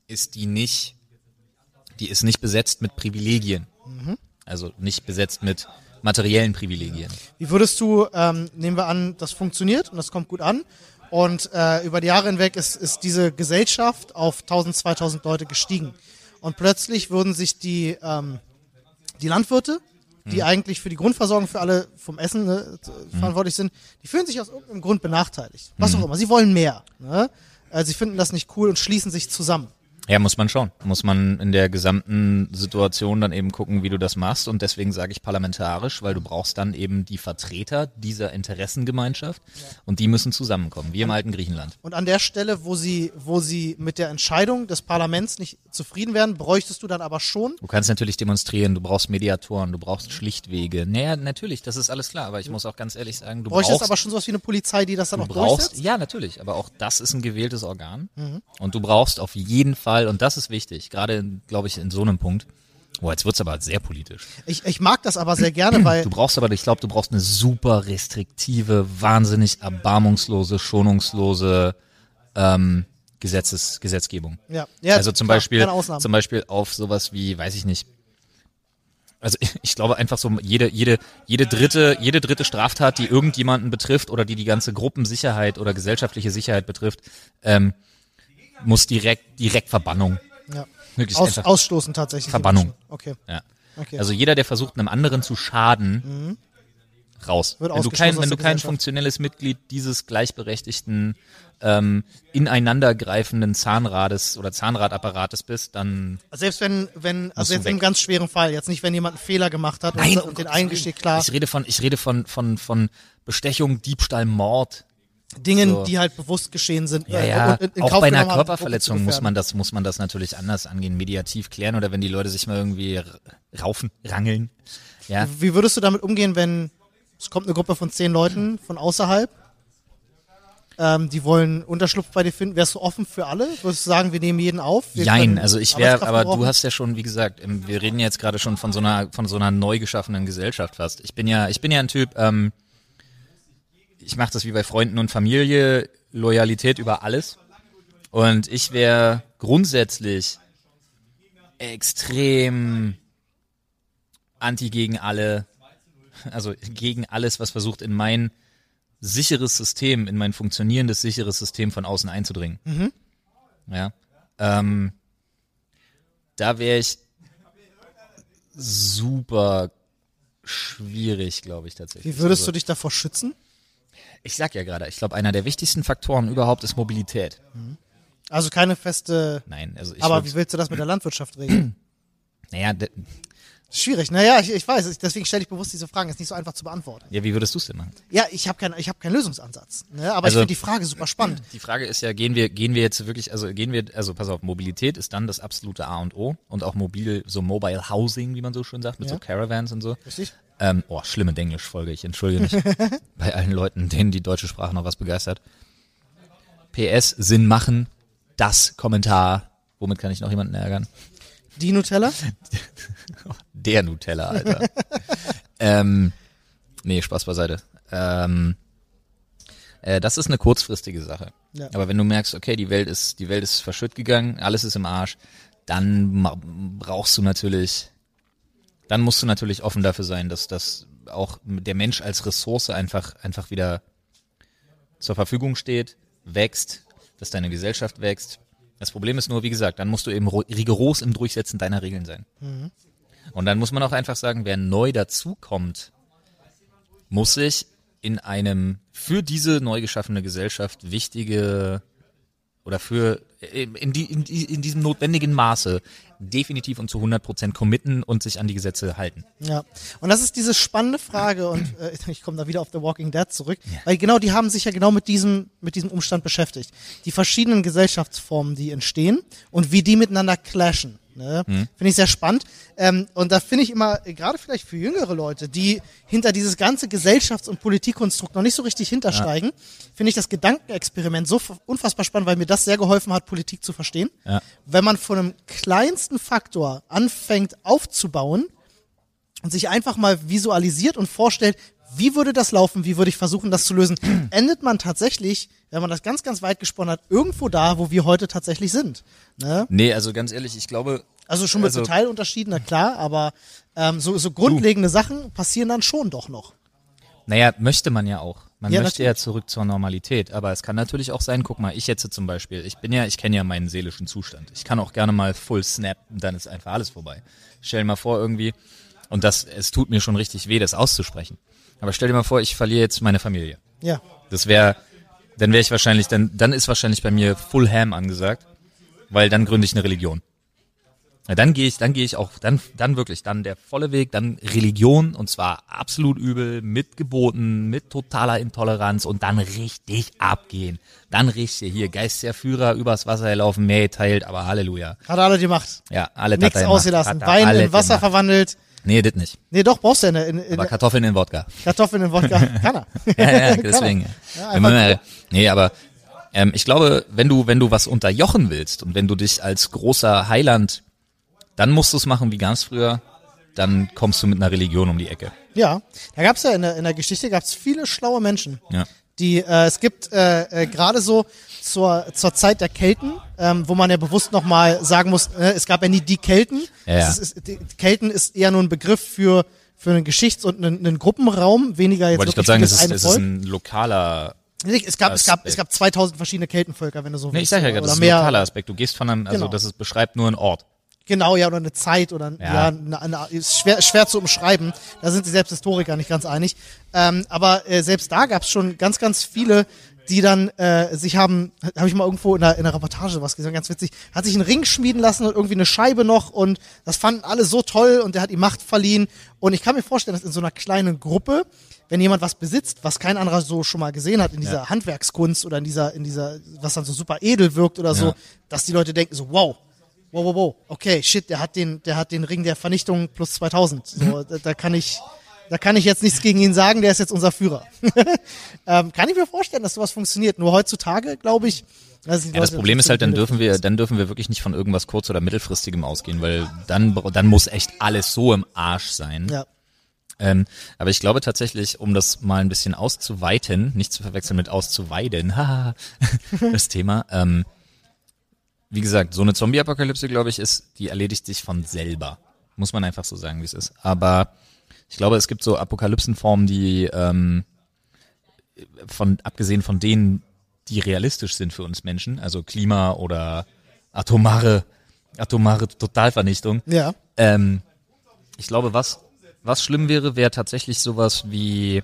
ist die nicht, die ist nicht besetzt mit Privilegien. Also nicht besetzt mit materiellen Privilegien. Wie würdest du, ähm, nehmen wir an, das funktioniert und das kommt gut an und äh, über die Jahre hinweg ist, ist diese Gesellschaft auf 1000, 2000 Leute gestiegen und plötzlich würden sich die, ähm, die Landwirte, die eigentlich für die Grundversorgung für alle vom Essen ne, verantwortlich sind, die fühlen sich aus irgendeinem Grund benachteiligt. Was auch immer. Sie wollen mehr. Ne? Äh, sie finden das nicht cool und schließen sich zusammen. Ja, muss man schon. Muss man in der gesamten Situation dann eben gucken, wie du das machst. Und deswegen sage ich parlamentarisch, weil du brauchst dann eben die Vertreter dieser Interessengemeinschaft und die müssen zusammenkommen, wie im alten Griechenland. Und an der Stelle, wo sie, wo sie mit der Entscheidung des Parlaments nicht zufrieden wären, bräuchtest du dann aber schon Du kannst natürlich demonstrieren, du brauchst Mediatoren, du brauchst Schlichtwege. Naja, natürlich, das ist alles klar, aber ich muss auch ganz ehrlich sagen, du bräuchtest brauchst aber schon sowas wie eine Polizei, die das dann auch brauchst, durchsetzt. ja, natürlich, aber auch das ist ein gewähltes Organ. Mhm. Und du brauchst auf jeden Fall, und das ist wichtig, gerade, glaube ich, in so einem Punkt, boah, jetzt wird's aber sehr politisch. Ich, ich mag das aber sehr gerne, weil Du brauchst aber, ich glaube, du brauchst eine super restriktive, wahnsinnig erbarmungslose, schonungslose ähm, Gesetzes, Gesetzgebung. ja, ja, also zum klar, Beispiel, zum Beispiel auf sowas wie, weiß ich nicht. Also ich glaube einfach so jede jede jede dritte jede dritte Straftat, die irgendjemanden betrifft oder die die ganze Gruppensicherheit oder gesellschaftliche Sicherheit betrifft, ähm, muss direkt direkt Verbannung. ja. Wirklich Aus, einfach. ausstoßen tatsächlich. Verbannung. Okay. Ja. Okay. Also jeder, der versucht, einem anderen zu schaden, raus. Mhm. Wird wenn du kein, wenn du kein funktionelles Mitglied dieses gleichberechtigten, ähm, ineinandergreifenden Zahnrades oder Zahnradapparates bist, dann Selbst wenn, wenn, also jetzt einem ganz schweren Fall, jetzt nicht, wenn jemand einen Fehler gemacht hat und, Nein, und um den eingesteht, klar, Ich rede von, ich rede von, von, von Bestechung, Diebstahl, Mord. Dingen, so. die halt bewusst geschehen sind. Ja, äh, ja. in- in auch Kauf bei einer haben, Körperverletzung muss man das, muss man das natürlich anders angehen, mediativ klären oder wenn die Leute sich mal irgendwie raufen, rangeln. Ja. Wie würdest du damit umgehen, wenn es kommt eine Gruppe von zehn Leuten von außerhalb ähm, die wollen Unterschlupf bei dir finden. Wärst du offen für alle? Würdest du sagen, wir nehmen jeden auf? Können also ich wäre, aber gebrauchen? du hast ja schon, wie gesagt, wir reden jetzt gerade schon von so einer, von so einer neu geschaffenen Gesellschaft fast. Ich bin ja, ich bin ja ein Typ, ähm, ich mache das wie bei Freunden und Familie, Loyalität über alles. Und ich wäre grundsätzlich extrem anti gegen alle, also gegen alles, was versucht in mein sicheres System, in mein funktionierendes sicheres System von außen einzudringen. Ja. Ähm, da wäre ich super schwierig, glaube ich tatsächlich. Wie würdest also, du dich davor schützen? Ich sag ja gerade, ich glaube, einer der wichtigsten Faktoren überhaupt ist Mobilität. Also keine feste. Nein, also ich aber wie willst du das mit der Landwirtschaft regeln? naja, Schwierig. Naja, ich, ich weiß. Deswegen stelle ich bewusst diese Fragen. Ist nicht so einfach zu beantworten. ja, wie würdest du es denn machen? Ja, ich habe keinen, habe keinen Lösungsansatz. Ne? Aber Also- ich finde die Frage super spannend. Die Frage ist ja, gehen wir, gehen wir jetzt wirklich, also gehen wir, also pass auf, Mobilität ist dann das absolute A und O und auch mobil, so Mobile Housing, wie man so schön sagt, mit Ja. so Caravans und so. Richtig? Ähm, oh, schlimme Denglisch-Folge, ich entschuldige mich bei allen Leuten, denen die deutsche Sprache noch was begeistert. PS, Sinn machen, das Kommentar. Womit kann ich noch jemanden ärgern? Die Nutella? Der Nutella, Alter. ähm, nee, Spaß beiseite. Ähm, äh, das ist eine kurzfristige Sache. Ja. Aber wenn du merkst, okay, die Welt ist, die Welt ist verschütt gegangen, alles ist im Arsch, dann brauchst du natürlich, dann musst du natürlich offen dafür sein, dass das auch der Mensch als Ressource einfach, einfach wieder zur Verfügung steht, wächst, dass deine Gesellschaft wächst. Das Problem ist nur, wie gesagt, dann musst du eben ro- rigoros im Durchsetzen deiner Regeln sein. Und dann muss man auch einfach sagen, wer neu dazukommt, muss sich in einem für diese neu geschaffene Gesellschaft wichtige oder für in, die, in, die, in diesem notwendigen Maße definitiv und zu 100 Prozent committen und sich an die Gesetze halten. Ja. Und das ist diese spannende Frage und äh, ich komme da wieder auf The Walking Dead zurück, weil genau die haben sich ja genau mit diesem mit diesem Umstand beschäftigt. Die verschiedenen Gesellschaftsformen, die entstehen und wie die miteinander clashen. Ne? Finde ich sehr spannend. Ähm, und da finde ich immer, gerade vielleicht für jüngere Leute, die hinter dieses ganze Gesellschafts- und Politikkonstrukt noch nicht so richtig hintersteigen, finde ich das Gedankenexperiment so unfassbar spannend, weil mir das sehr geholfen hat, Politik zu verstehen. Ja. Wenn man von einem kleinsten Faktor anfängt aufzubauen, und sich einfach mal visualisiert und vorstellt, wie würde das laufen, wie würde ich versuchen, das zu lösen, endet man tatsächlich, wenn man das ganz, ganz weit gesponnen hat, irgendwo da, wo wir heute tatsächlich sind. Ne? Nee, also ganz ehrlich, ich glaube, Also schon mit Also- Detailunterschieden, na klar, aber ähm, so, so grundlegende Sachen passieren dann schon doch noch. Naja, möchte man ja auch. Man Ja, möchte ja zurück zur Normalität. Aber es kann natürlich auch sein, guck mal, ich jetzt zum Beispiel, ich bin ja, ich kenne ja meinen seelischen Zustand. Ich kann auch gerne mal full snap und dann ist einfach alles vorbei. Stell dir mal vor irgendwie, und das, es tut mir schon richtig weh, das auszusprechen. Aber stell dir mal vor, ich verliere jetzt meine Familie. Ja. Das wäre, dann wäre ich wahrscheinlich, dann, dann ist wahrscheinlich bei mir Full Ham angesagt, weil dann gründe ich eine Religion. Ja, dann gehe ich, dann gehe ich auch, dann, dann wirklich, dann der volle Weg, dann Religion und zwar absolut übel, mit Geboten, mit totaler Intoleranz und dann richtig abgehen. Dann richtig hier, Geist der Führer, übers Wasser laufen, Meer teilt, aber Halleluja. Hat alle gemacht. Ja, alle Nichts ausgelassen. Wein in Wasser verwandelt. Nee, das nicht. Nee, doch, brauchst du ja in, in, Aber Kartoffeln in Wodka. Kartoffeln in Wodka. Kann er. Ja, ja, deswegen. Ja, Wenn man, nee, aber ähm, ich glaube, wenn du, wenn du was unterjochen willst und wenn du dich als großer Heiland, dann musst du es machen wie ganz früher, dann kommst du mit einer Religion um die Ecke. Ja, da gab's ja in der, in der Geschichte gab's viele schlaue Menschen. Ja. Die, äh, es gibt äh, äh, gerade so zur, zur Zeit der Kelten, ähm, wo man ja bewusst nochmal sagen muss, äh, es gab ja nie die Kelten. Ja, ja. Ist, die Kelten ist eher nur ein Begriff für, für einen Geschichts- und einen, einen Gruppenraum, weniger jetzt Wollte ich wirklich gerade sagen, es ist, es ist ein lokaler, es gab, es gab, es gab 2000 verschiedene Keltenvölker, wenn du so nee, ich willst. sag ja gerade, das ist ein lokaler Aspekt. Du gehst von einem, also Genau. das ist, beschreibt nur einen Ort. Genau, ja, oder eine Zeit oder ja. Ja. eine, eine, ist schwer, schwer zu umschreiben. Da sind sich selbst Historiker nicht ganz einig. Ähm, aber äh, selbst da gab es schon ganz, ganz viele, die dann äh, sich haben, habe ich mal irgendwo in einer, in einer Reportage was gesehen, ganz witzig, hat sich einen Ring schmieden lassen und irgendwie eine Scheibe noch und das fanden alle so toll und der hat ihm Macht verliehen. Und ich kann mir vorstellen, dass in so einer kleinen Gruppe, wenn jemand was besitzt, was kein anderer so schon mal gesehen hat in dieser Handwerkskunst oder in dieser, in dieser, was dann so super edel wirkt oder so, Ja. dass die Leute denken so, wow, wow, wow, wow, okay, shit, der hat den, der hat den Ring der Vernichtung plus 2000. So, da, da kann ich, Da kann ich jetzt nichts gegen ihn sagen, der ist jetzt unser Führer. ähm, kann ich mir vorstellen, dass sowas funktioniert. Nur heutzutage, glaube ich. Also ja, das Problem ist halt, dann dürfen wir, dann dürfen wir wirklich nicht von irgendwas kurz- oder mittelfristigem ausgehen, weil dann, dann muss echt alles so im Arsch sein. Ja. Ähm, aber ich glaube tatsächlich, um das mal ein bisschen auszuweiten, nicht zu verwechseln mit auszuweiden, haha, das Thema, ähm, wie gesagt, so eine Zombie-Apokalypse, glaube ich, ist, die erledigt sich von selber. Muss man einfach so sagen, wie es ist. Aber ich glaube, es gibt so Apokalypsenformen, die ähm, von abgesehen von denen, die realistisch sind für uns Menschen, also Klima oder atomare, atomare Totalvernichtung. Ja. Ähm, ich glaube, was was schlimm wäre, wäre tatsächlich sowas wie,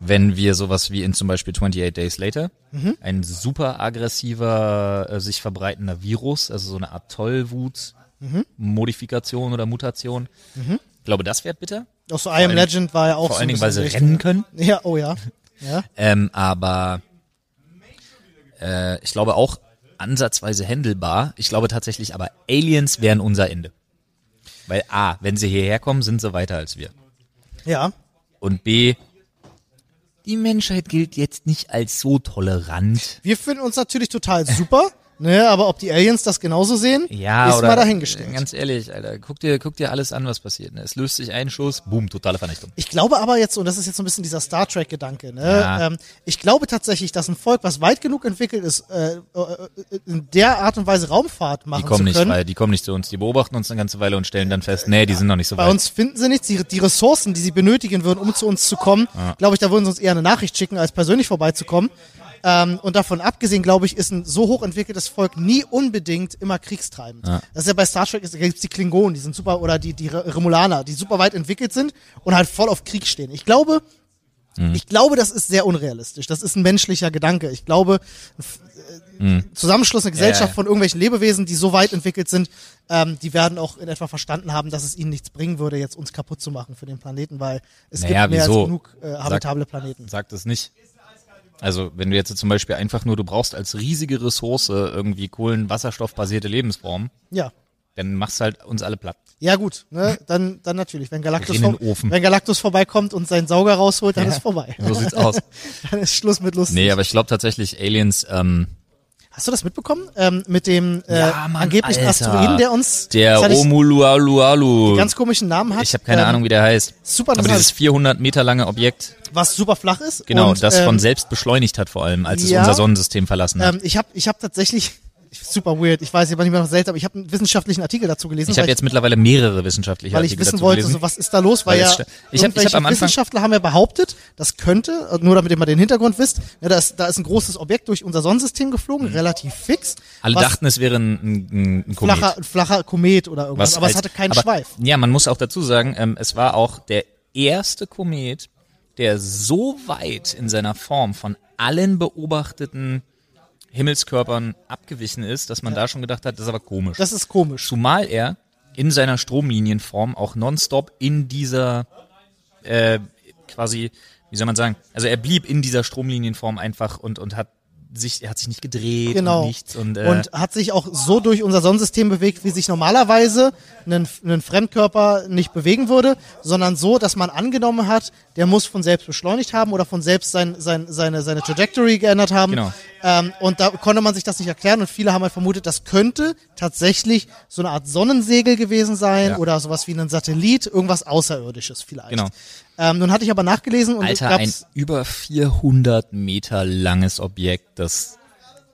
wenn wir sowas wie in zum Beispiel 28 Days Later, mhm. ein super aggressiver, äh, sich verbreitender Virus, also so eine Art Tollwut, mhm. Modifikation oder Mutation. Mhm. Ich glaube, das wäre bitter. Auch so I Am Legend war ja auch Vor so allen Dingen, weil sie rennen können. Ja, oh ja. ja. ähm, aber äh, ich glaube auch ansatzweise händelbar. Ich glaube tatsächlich aber, Aliens wären unser Ende. Weil A, wenn sie hierher kommen, sind sie weiter als wir. Ja. Und B, die Menschheit gilt jetzt nicht als so tolerant. Wir finden uns natürlich total super. Ne, aber ob die Aliens das genauso sehen, ja, ist mal dahingestellt. Ganz ehrlich, Alter, guck dir, guck dir alles an, was passiert. Ne? Es löst sich ein Schuss, boom, totale Vernichtung. Ich glaube aber jetzt, und das ist jetzt so ein bisschen dieser Star Trek-Gedanke, ne? Ja. Ähm, ich glaube tatsächlich, dass ein Volk, was weit genug entwickelt ist, äh, äh, in der Art und Weise Raumfahrt machen die kommen zu können. Nicht, weil die kommen nicht zu uns, die beobachten uns eine ganze Weile und stellen dann fest, nee, die sind noch nicht so Bei weit. Bei uns finden sie nichts, die, die Ressourcen, die sie benötigen würden, um zu uns zu kommen, ja. glaube ich, da würden sie uns eher eine Nachricht schicken, als persönlich vorbeizukommen. Ähm, und davon abgesehen, glaube ich, ist ein so hochentwickeltes Volk nie unbedingt immer kriegstreibend. Ja. Das ist ja bei Star Trek, da gibt's die Klingonen, die sind super, oder die, die Remulaner, die super weit entwickelt sind und halt voll auf Krieg stehen. Ich glaube, mhm. ich glaube, das ist sehr unrealistisch. Das ist ein menschlicher Gedanke. Ich glaube, mhm. Zusammenschluss, eine Gesellschaft ja, von irgendwelchen Lebewesen, die so weit entwickelt sind, ähm, die werden auch in etwa verstanden haben, dass es ihnen nichts bringen würde, jetzt uns kaputt zu machen für den Planeten, weil es naja, gibt mehr wieso? als genug äh, habitable Planeten. Sagt es nicht. Also wenn du jetzt zum Beispiel einfach nur, du brauchst als riesige Ressource irgendwie Kohlenwasserstoffbasierte Lebensformen. Ja. Dann machst halt uns alle platt. Ja gut, ne? dann, dann natürlich. Wenn Galactus, vor, wenn Galactus vorbeikommt und seinen Sauger rausholt, dann ja, ist vorbei. So sieht's aus. dann ist Schluss mit lustig. Nee, aber ich glaube tatsächlich, Aliens, ähm, Hast du das mitbekommen? Ähm, mit dem äh, ja, Mann, angeblichen Alter. Asteroiden, der uns der Omulualualu ganz komischen Namen hat. Ich habe keine ähm, Ahnung, wie der heißt. Super Aber dieses 400 Meter lange Objekt, was super flach ist. Genau, und, das ähm, von selbst beschleunigt hat vor allem, als ja, es unser Sonnensystem verlassen hat. Ähm, ich habe ich hab tatsächlich super weird. Ich weiß, ich war nicht mehr noch seltsam, aber ich habe einen wissenschaftlichen Artikel dazu gelesen. Ich habe jetzt mittlerweile mehrere wissenschaftliche weil Artikel ich wissen wollte, so was ist da los, weil, weil ja ich hab, ich hab am Anfang Wissenschaftler haben ja behauptet, das könnte, nur damit ihr mal den Hintergrund wisst, ja, da, ist, da ist ein großes Objekt durch unser Sonnensystem geflogen, mhm. relativ fix. Alle dachten, es wäre ein, ein, ein Komet. Flacher, ein flacher Komet oder irgendwas, was aber als, es hatte keinen aber, Schweif. Ja, man muss auch dazu sagen, ähm, es war auch der erste Komet, der so weit in seiner Form von allen beobachteten Himmelskörpern abgewichen ist, dass man ja. da schon gedacht hat, das ist aber komisch. Das ist komisch. Zumal er in seiner Stromlinienform auch nonstop in dieser äh, quasi, wie soll man sagen, also er blieb in dieser Stromlinienform einfach und, und hat sich, er hat sich nicht gedreht genau. und nichts. Und, äh, und hat sich auch so durch unser Sonnensystem bewegt, wie sich normalerweise ein, ein Fremdkörper nicht bewegen würde, sondern so, dass man angenommen hat, der muss von selbst beschleunigt haben oder von selbst sein, sein, seine, seine Trajectory geändert haben. Genau. Ähm, und da konnte man sich das nicht erklären und viele haben halt vermutet, das könnte tatsächlich so eine Art Sonnensegel gewesen sein ja. oder sowas wie ein Satellit, irgendwas Außerirdisches vielleicht. Genau. Ähm, nun hatte ich aber nachgelesen und Alter, ein über 400 Meter langes Objekt, das,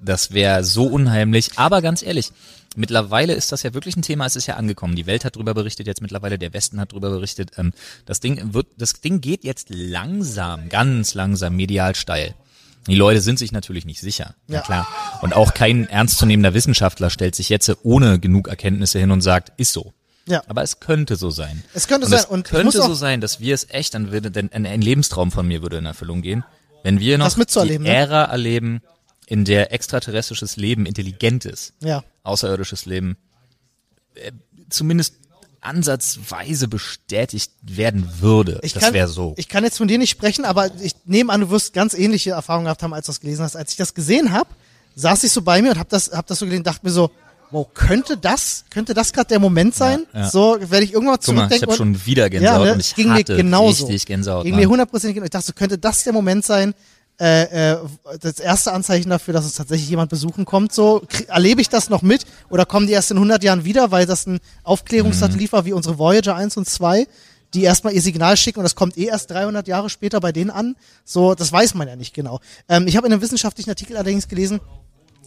das wäre so unheimlich. Aber ganz ehrlich, mittlerweile ist das ja wirklich ein Thema, es ist ja angekommen. Die Welt hat darüber berichtet, jetzt mittlerweile der Westen hat darüber berichtet. Ähm, das Ding wird, das Ding geht jetzt langsam, ganz langsam medial steil. Die Leute sind sich natürlich nicht sicher, ja. klar. Und auch kein ernstzunehmender Wissenschaftler stellt sich jetzt ohne genug Erkenntnisse hin und sagt, ist so. Ja. Aber es könnte so sein. Es könnte und sein. Es und könnte so sein, dass wir es echt, dann würde, denn ein, Lebenstraum von mir würde in Erfüllung gehen, wenn wir noch die ne? Ära erleben, in der extraterrestrisches Leben intelligent ist. Ja. Außerirdisches Leben. Äh, zumindest ansatzweise bestätigt werden würde. Ich das wäre so. Ich kann jetzt von dir nicht sprechen, aber ich nehme an, du wirst ganz ähnliche Erfahrungen gehabt haben, als du das gelesen hast. Als ich das gesehen habe, saß ich so bei mir und habe das, hab das so gelesen, dachte mir so, wow, könnte das, könnte das gerade der Moment sein? Ja, ja. So werde ich irgendwann Guck mal, ich zurückdenken. habe schon wieder Gänsehaut ne? und ich ging mir hatte genauso. richtig Gänsehaut. Ging mir hundertprozentig. Ich dachte, so könnte das der Moment sein, äh, äh, das erste Anzeichen dafür, dass uns tatsächlich jemand besuchen kommt. So erlebe ich das noch mit oder kommen die erst in 100 Jahren wieder, weil das ein Aufklärungssatellit war wie unsere Voyager 1 und 2, die erstmal ihr Signal schicken und das kommt eh erst 300 Jahre später bei denen an. So, das weiß man ja nicht genau. Ähm, ich habe in einem wissenschaftlichen Artikel allerdings gelesen,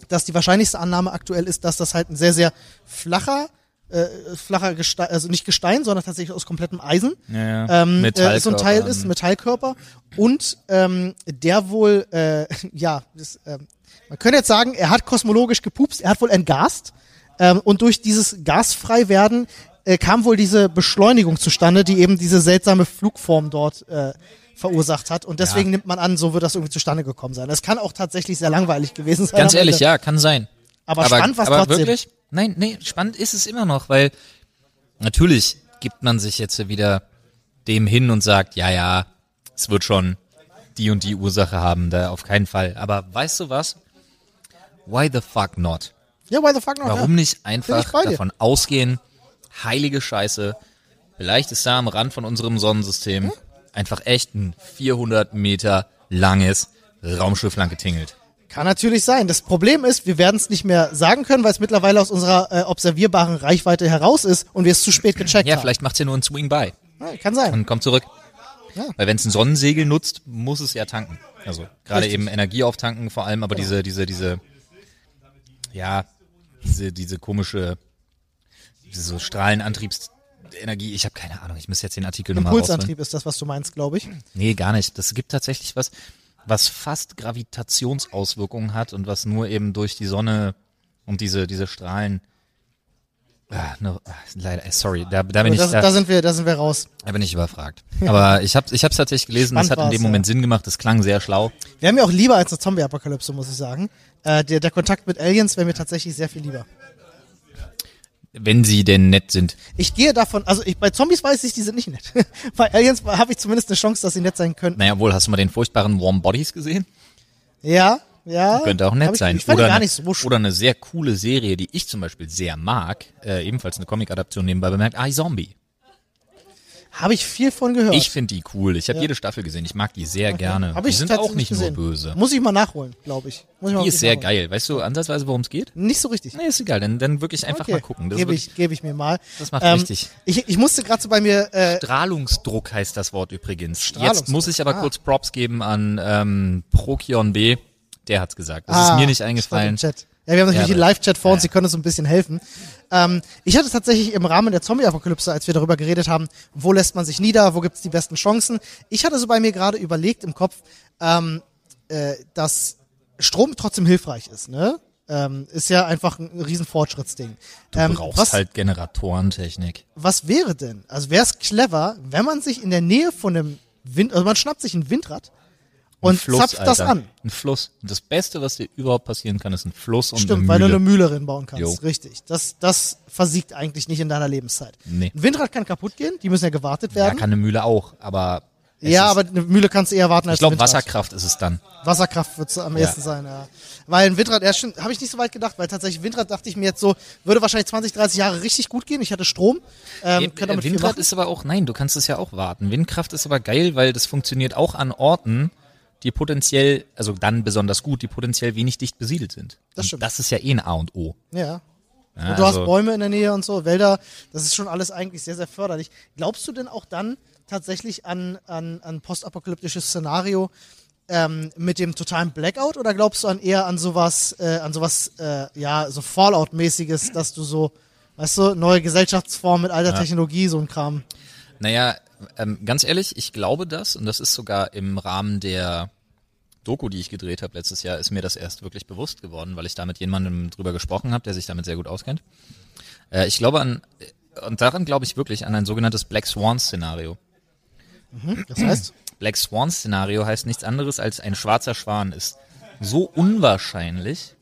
dass die wahrscheinlichste Annahme aktuell ist, dass das halt ein sehr, sehr flacher, äh, flacher Gestein, also nicht Gestein, sondern tatsächlich aus komplettem Eisen Ja, ja. ähm, äh, so ein Teil ist, Metallkörper. Und ähm, der wohl, äh, ja, das, ähm, man könnte jetzt sagen, er hat kosmologisch gepupst, er hat wohl entgast. Ähm, und durch dieses Gasfreiwerden äh, kam wohl diese Beschleunigung zustande, die eben diese seltsame Flugform dort äh, verursacht hat. Und deswegen Ja. nimmt man an, so wird das irgendwie zustande gekommen sein. Das kann auch tatsächlich sehr langweilig gewesen sein. Ganz ehrlich, ja, kann sein. Aber spannend war's aber trotzdem. wirklich? Nein, nee, spannend ist es immer noch, weil natürlich gibt man sich jetzt wieder dem hin und sagt, ja, ja, es wird schon die und die Ursache haben, da auf keinen Fall. Aber weißt du was? Why the fuck not? Ja, why the fuck not? Warum ja. nicht einfach davon ausgehen, heilige Scheiße, vielleicht ist da am Rand von unserem Sonnensystem Hm? Einfach echt ein 400 Meter langes Raumschiff lang getingelt. Kann natürlich sein. Das Problem ist, wir werden es nicht mehr sagen können, weil es mittlerweile aus unserer äh, observierbaren Reichweite heraus ist und wir es zu spät gecheckt Ja, haben. vielleicht macht's ja nur ein Swing by Ja, kann sein. und kommt zurück. Ja. Weil wenn es ein Sonnensegel nutzt, muss es ja tanken. Also gerade eben Energie auftanken, vor allem aber diese, diese, diese, ja, diese, diese komische, diese so Strahlenantriebsenergie. Ich habe keine Ahnung, ich muss jetzt den Artikel nochmal. Impulsantrieb ist das, was du meinst, glaube ich. Nee, gar nicht. Das gibt tatsächlich was, was fast Gravitationsauswirkungen hat und was nur eben durch die Sonne und diese, diese Strahlen. Ah, no, ah, leider, äh, sorry, da, da bin ich, das, da, da sind wir, da sind wir raus. da bin ich überfragt. Aber ich habe, ich habe tatsächlich gelesen. Spannend das hat in dem Moment ja. Sinn gemacht. Das klang sehr schlau. Wäre mir auch lieber als eine Zombie-Apokalypse, muss ich sagen. Äh, der, der Kontakt mit Aliens wäre mir tatsächlich sehr viel lieber. Wenn sie denn nett sind. Ich gehe davon, also ich, bei Zombies weiß ich, die sind nicht nett. bei Aliens habe ich zumindest eine Chance, dass sie nett sein könnten. Naja, wohl, hast du mal den furchtbaren Warm Bodies gesehen? Ja, ja. Könnte auch nett ich, sein. Ich oder, gar eine, nicht so oder eine sehr coole Serie, die ich zum Beispiel sehr mag, äh, ebenfalls eine Comic-Adaption nebenbei bemerkt, iZombie. Habe ich viel von gehört. Ich finde die cool. Ich habe jede Staffel gesehen. Ich mag die sehr gerne. Hab die ich sind auch nicht gesehen. nur böse. Muss ich mal nachholen, glaube ich. Muss ich mal Die ist sehr nachholen. geil. Weißt du ansatzweise, worum es geht? Nicht so richtig. Nee, ist egal. Dann, dann wirklich einfach mal gucken. Das, ist Gebe ich, gebe ich mir mal. Ähm, Das macht richtig. Ich, ich musste gerade so bei mir, äh, Strahlungsdruck heißt das Wort übrigens. Strahlungsdruck. Jetzt muss ich aber Ah. kurz Props geben an ähm, Prokion B. Der hat's gesagt. Das ist ah, mir nicht eingefallen. Chat. Ja, wir haben natürlich Ja, den Live-Chat vor uns, ja. Sie können uns ein bisschen helfen. Ähm, ich hatte tatsächlich im Rahmen der Zombie-Apokalypse, als wir darüber geredet haben, wo lässt man sich nieder, wo gibt's die besten Chancen, ich hatte so bei mir gerade überlegt im Kopf, ähm, äh, dass Strom trotzdem hilfreich ist, ne? Ähm, ist ja einfach ein riesen Fortschrittsding. Du ähm, brauchst was, halt Generatorentechnik. was wäre denn? Also wäre es clever, wenn man sich in der Nähe von einem Wind, also man schnappt sich ein Windrad Ein und Fluss, zapft das Alter. an. Ein Fluss. Und das Beste, was dir überhaupt passieren kann, ist ein Fluss und Stimmt, eine weil du Mühle. eine Mühle reinbauen kannst. Jo. Richtig. Das, das versiegt eigentlich nicht in deiner Lebenszeit. Nee. Ein Windrad kann kaputt gehen, die müssen ja gewartet ja, werden. kann eine Mühle auch, aber Ja, aber eine Mühle kannst du eher warten als ich glaube. Wasserkraft ist es dann. Wasserkraft wird am Ja. ehesten sein, ja. Weil ein Windrad, ja, stimmt, habe ich nicht so weit gedacht, weil tatsächlich Windrad dachte ich mir jetzt so, würde wahrscheinlich 20, 30 Jahre richtig gut gehen. Ich hatte Strom, ähm, Äh, viel Windrad ist aber auch, nein, du kannst es ja auch warten. Windkraft ist aber geil, weil das funktioniert auch an Orten, die potenziell, also dann besonders gut, die potenziell wenig dicht besiedelt sind. Das Und stimmt. Das ist ja eh ein A und O. Ja. Ja, Und du also- hast Bäume in der Nähe und so, Wälder, das ist schon alles eigentlich sehr, sehr förderlich. Glaubst du denn auch dann tatsächlich an, an, an postapokalyptisches Szenario ähm, mit dem totalen Blackout oder glaubst du an eher an sowas, äh, an sowas, äh, ja, so Fallout-mäßiges, dass du so, weißt du, neue Gesellschaftsformen mit alter Technologie, so ein Kram. Naja, ähm, ganz ehrlich, ich glaube das, und das ist sogar im Rahmen der Doku, die ich gedreht habe letztes Jahr, ist mir das erst wirklich bewusst geworden, weil ich da mit jemandem drüber gesprochen habe, der sich damit sehr gut auskennt. Äh, ich glaube an, und daran glaube ich wirklich an ein sogenanntes Black Swan-Szenario. Das heißt, Black Swan-Szenario heißt nichts anderes als ein schwarzer Schwan ist so unwahrscheinlich,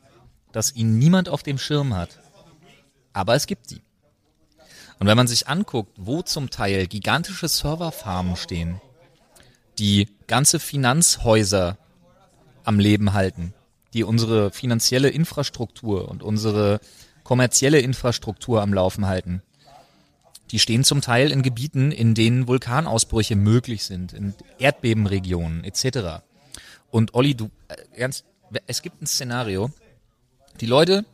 dass ihn niemand auf dem Schirm hat. Aber es gibt sie. Und wenn man sich anguckt, wo zum Teil gigantische Serverfarmen stehen, die ganze Finanzhäuser am Leben halten, die unsere finanzielle Infrastruktur und unsere kommerzielle Infrastruktur am Laufen halten. Die stehen zum Teil in Gebieten, in denen Vulkanausbrüche möglich sind, in Erdbebenregionen etc. Und Olli, du, äh, ganz, es gibt ein Szenario. Die Leute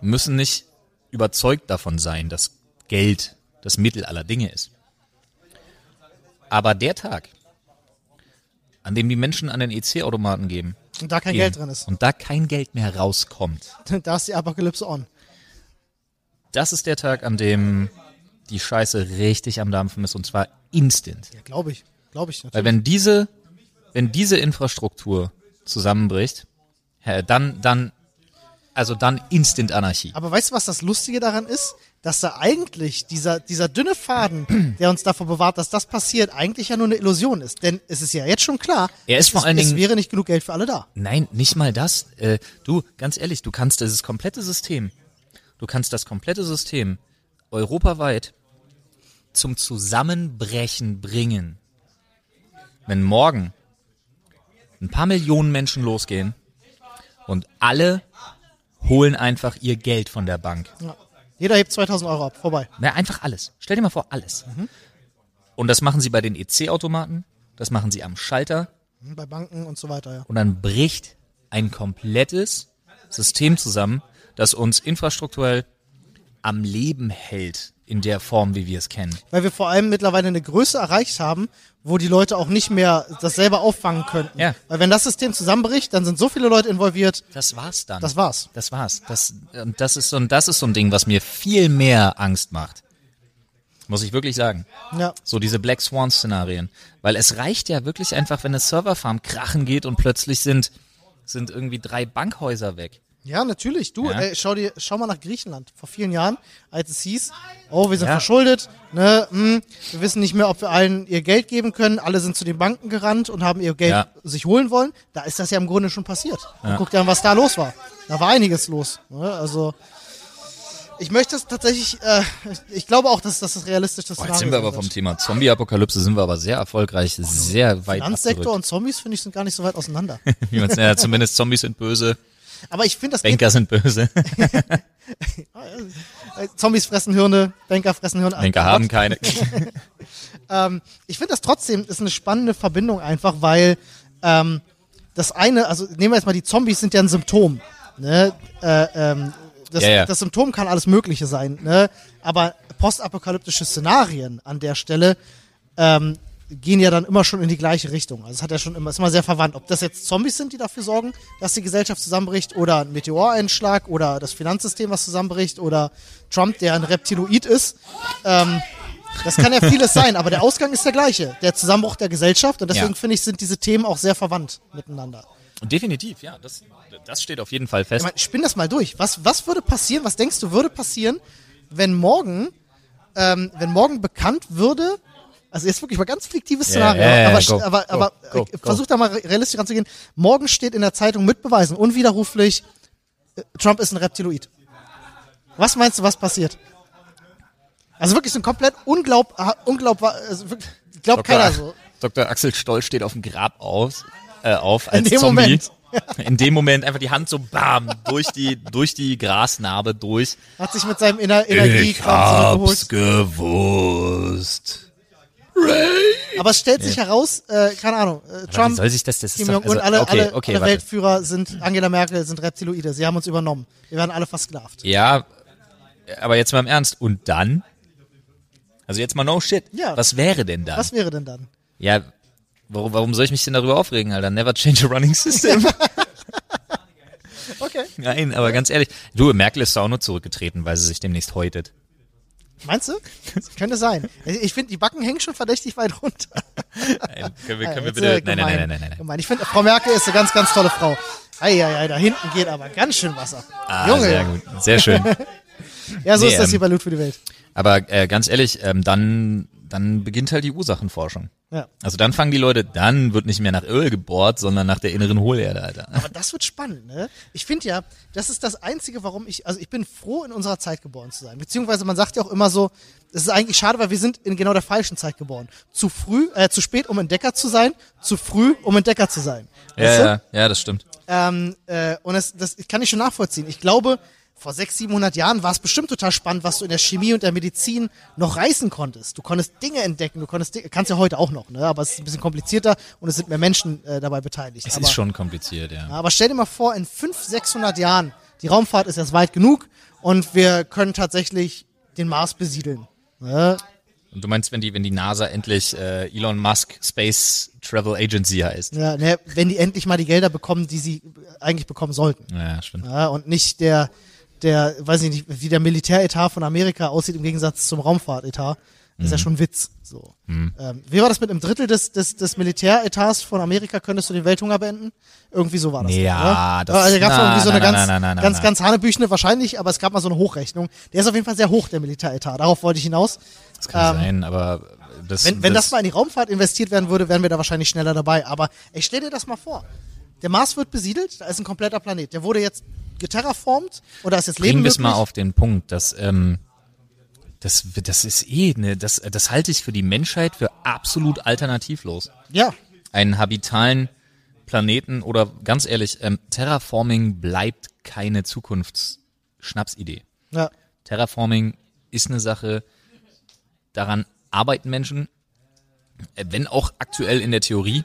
müssen nicht überzeugt davon sein, dass Geld das Mittel aller Dinge ist. Aber der Tag, an dem die Menschen an den EC-Automaten gehen Und da kein gehen Geld drin ist. und da kein Geld mehr rauskommt, Da ist die Apokalypse on. das ist der Tag, an dem die Scheiße richtig am Dampfen ist und zwar instant. Ja, glaube ich. Glaube ich Weil natürlich. wenn diese, wenn diese Infrastruktur zusammenbricht, dann, dann, also dann instant Anarchie. Aber weißt du, was das Lustige daran ist? Dass da eigentlich dieser, dieser dünne Faden, der uns davor bewahrt, dass das passiert, eigentlich ja nur eine Illusion ist. Denn es ist ja jetzt schon klar, Er ist es, vor allen es Dingen- wäre nicht genug Geld für alle da. Nein, nicht mal das. Äh, du, ganz ehrlich, du kannst dieses komplette System, du kannst das komplette System europaweit zum Zusammenbrechen bringen. Wenn morgen ein paar Millionen Menschen losgehen und alle holen einfach ihr Geld von der Bank. Ja. Jeder hebt 2000 Euro ab. Vorbei. Na, einfach alles. Stell dir mal vor, alles. Und das machen sie bei den EC-Automaten, das machen sie am Schalter, Hm, Bei Banken und so weiter, ja. und dann bricht ein komplettes System zusammen, das uns infrastrukturell am Leben hält in der Form, wie wir es kennen. Weil wir vor allem mittlerweile eine Größe erreicht haben, wo die Leute auch nicht mehr das selber auffangen könnten. Ja. Weil wenn das System zusammenbricht, dann sind so viele Leute involviert. Das war's dann. Das war's. Das war's. Das, und das ist so, ein- das ist so ein Ding, was mir viel mehr Angst macht. Muss ich wirklich sagen. Ja. So diese Black Swan Szenarien. Weil es reicht ja wirklich einfach, wenn eine Serverfarm krachen geht und plötzlich sind, sind irgendwie drei Bankhäuser weg. Ja, natürlich. Du, Ja. ey, schau dir, schau mal nach Griechenland. Vor vielen Jahren, als es hieß, oh, wir sind Ja. verschuldet, ne, hm, wir wissen nicht mehr, ob wir allen ihr Geld geben können. Alle sind zu den Banken gerannt und haben ihr Geld Ja. sich holen wollen. Da ist das ja im Grunde schon passiert. Und guck dir an, was da los war. Da war einiges los. Ne? Also, ich möchte es tatsächlich, äh, ich glaube auch, dass, dass das realistisch ist. Jetzt sind wir aber vom Thema Zombie-Apokalypse sind wir aber sehr erfolgreich, sehr weit Finanzsektor abgerückt. und Zombies, finde ich, sind gar nicht so weit auseinander. Wie man's, ja, zumindest Zombies sind böse, Aber ich finde, das Banker sind böse, Äh, Zombies fressen Hirne, Banker fressen Hirne. Banker Oh haben keine. Ich finde das trotzdem ist eine spannende Verbindung einfach, weil ähm, das eine, also nehmen wir jetzt mal die Zombies sind ja ein Symptom. Ne? Äh, ähm, das, Ja, ja. das Symptom kann alles Mögliche sein, ne? aber postapokalyptische Szenarien an der Stelle ähm, gehen ja dann immer schon in die gleiche Richtung. Also es hat ja schon immer, ist immer sehr verwandt. Ob das jetzt Zombies sind, die dafür sorgen, dass die Gesellschaft zusammenbricht, oder ein Meteoreinschlag oder das Finanzsystem, was zusammenbricht, oder Trump, der ein Reptiloid ist. Ähm, das kann ja vieles sein, aber der Ausgang ist der gleiche. Der Zusammenbruch der Gesellschaft. Und deswegen Ja. finde ich, sind diese Themen auch sehr verwandt miteinander. Definitiv, ja, das, das steht auf jeden Fall Ich fest. meine, spinn das mal durch. Was, was würde passieren, was denkst du, würde passieren, wenn morgen, ähm, wenn morgen bekannt würde, also jetzt wirklich mal ganz fiktives Szenario, ja, ja, aber, go, aber, go, aber go, äh, go. versuch da mal realistisch ranzugehen. Morgen steht in der Zeitung mit Beweisen, unwiderruflich, äh, Trump ist ein Reptiloid. Was meinst du, was passiert? Also wirklich so ein komplett unglaub, unglaub, also wirklich, glaubt keiner so. Dr. Axel Stoll steht auf dem Grab auf, äh, auf als In dem Zombie. Moment. In dem Moment einfach die Hand so bam durch die durch die Grasnarbe durch. Hat sich mit seinem Ener Energiekram zurückgeholt. gewusst. Aber es stellt sich heraus, äh, keine Ahnung, äh, Aber wie Trump, soll sich das das ist Kim Jong-un, also, alle, okay, alle, okay, alle. Weltführer sind, Angela Merkel sind Reptiloide. Sie haben uns übernommen. Wir werden alle versklavt. Ja, aber jetzt mal im Ernst und dann? Also jetzt mal no shit. Ja. Was wäre denn dann? Was wäre denn dann? Ja, warum, warum soll ich mich denn darüber aufregen, Alter? Never change a running system. Okay. Nein, aber ganz ehrlich, du, Merkel ist auch nur zurückgetreten, weil sie sich demnächst häutet. Meinst du? Das könnte sein. Ich finde, die Backen hängen schon verdächtig weit runter. Nein, können wir, können wir bitte, nein, nein, nein, nein, nein, nein. Ich finde, Frau Merkel ist eine ganz, ganz tolle Frau. Eieiei, da hinten geht aber ganz schön Wasser. Ah, Junge. sehr gut, sehr schön. Ja, so Nee, ist das ähm, hier bei Loot für die Welt. Aber äh, ganz ehrlich, ähm, dann, dann beginnt halt die Ursachenforschung. Ja. Also dann fangen die Leute, dann wird nicht mehr nach Öl gebohrt, sondern nach der inneren Hohlerde, Alter. Aber das wird spannend, ne? Ich finde ja, das ist das Einzige, warum ich, also ich bin froh, in unserer Zeit geboren zu sein. Beziehungsweise man sagt ja auch immer so, das ist eigentlich schade, weil wir sind in genau der falschen Zeit geboren. Zu früh, äh, zu spät, um Entdecker zu sein, zu früh, um Entdecker zu sein. Ja, Weißt du? ja, ja, das stimmt. Ähm, äh, und das, das kann ich schon nachvollziehen. Ich glaube, vor 600, 700 Jahren war es bestimmt total spannend, was du in der Chemie und der Medizin noch reißen konntest. Du konntest Dinge entdecken, du konntest kannst ja heute auch noch, ne? aber es ist ein bisschen komplizierter und es sind mehr Menschen äh, dabei beteiligt. Es aber, ist schon kompliziert, ja. aber stell dir mal vor, in 500, 600 Jahren, die Raumfahrt ist erst weit genug und wir können tatsächlich den Mars besiedeln. Ne? Und du meinst, wenn die, wenn die NASA endlich äh, Elon Musk Space Travel Agency heißt? Ja, ne, wenn die endlich mal die Gelder bekommen, die sie eigentlich bekommen sollten. Ja, stimmt. Ja, und nicht der, der, weiß ich nicht, wie der Militäretat von Amerika aussieht im Gegensatz zum Raumfahrtetat. Das ist ja schon ein Witz. So. Ähm, wie war das mit einem Drittel des, des, des Militäretats von Amerika? Könntest du den Welthunger beenden? Irgendwie so war das. Ja, oder? das- also, da gab es irgendwie so na, eine na, ganz, na, ganz, ganz hanebüchene wahrscheinlich, aber es gab mal so eine Hochrechnung. Der ist auf jeden Fall sehr hoch, der Militäretat. Darauf wollte ich hinaus. Das kann Ähm, sein, aber das, Wenn, wenn das mal in die Raumfahrt investiert werden würde, wären wir da wahrscheinlich schneller dabei. Aber ich stell dir das mal vor. Der Mars wird besiedelt, da ist ein kompletter Planet. Der wurde jetzt geterraformt oder ist jetzt Leben bringen wir es mal auf den Punkt, dass ähm, das, das ist eh, ne, das, das halte ich für die Menschheit für absolut alternativlos. Ja, Einen habitalen Planeten oder ganz ehrlich, ähm, Terraforming bleibt keine Zukunftsschnapsidee. ja. Terraforming ist eine Sache, daran arbeiten Menschen, äh, wenn auch aktuell in der Theorie,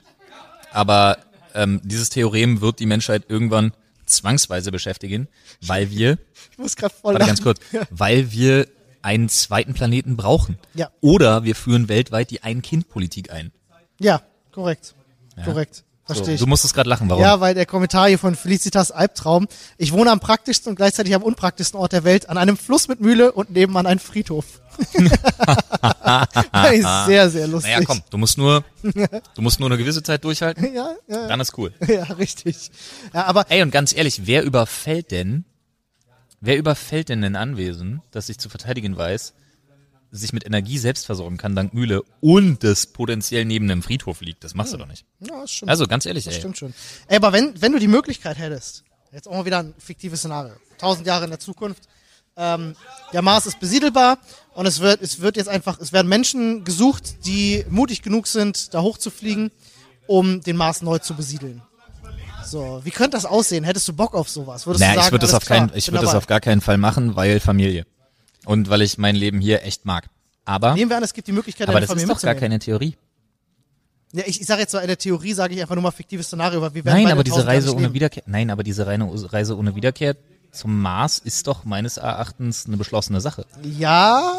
aber ähm, dieses Theorem wird die Menschheit irgendwann zwangsweise beschäftigen, weil wir, Ich muss gerade voll warte ganz kurz, weil wir einen zweiten Planeten brauchen. Ja. Oder wir führen weltweit die Ein-Kind-Politik ein. Ja, korrekt. Korrekt. So, Verstehe ich. du musstest gerade lachen, warum? Ja, weil der Kommentar hier von Felicitas Albtraum. Ich wohne am praktischsten und gleichzeitig am unpraktischsten Ort der Welt, an einem Fluss mit Mühle und nebenan ein Friedhof. Sehr, sehr lustig. naja, komm, du musst nur, du musst nur eine gewisse Zeit durchhalten, Ja, ja, dann ist cool. ja, richtig. Ja, aber Ey, und ganz ehrlich, wer überfällt denn, wer überfällt denn ein Anwesen, das sich zu verteidigen weiß, sich mit Energie selbst versorgen kann dank Mühle und das potenziell neben einem Friedhof liegt? Das machst du doch nicht. ja, das stimmt. Also ganz ehrlich, ey. Stimmt schon. Ey, aber wenn, wenn du die Möglichkeit hättest, jetzt auch mal wieder ein fiktives Szenario, tausend Jahre in der Zukunft, ähm, der Mars ist besiedelbar und es wird, es wird jetzt einfach, es werden Menschen gesucht, die mutig genug sind, da hochzufliegen, um den Mars neu zu besiedeln. So, wie könnte das aussehen? Hättest du Bock auf sowas? Würdest Naja, du sagen, ich würde das auf klar, ich bin würde das auf gar keinen Fall machen, weil Familie. Und weil ich mein Leben hier echt mag. Aber, Nehmen wir an, es gibt die Möglichkeit, aber deine das ist doch gar keine Theorie. Ja, ich, ich sage jetzt so, in der Theorie sage ich einfach nur mal fiktives Szenario, weil wir werden Nein, aber diese Reise ohne. Wiederkehr, nein, aber diese Reine- Reise ohne Wiederkehr zum Mars ist doch meines Erachtens eine beschlossene Sache. Ja,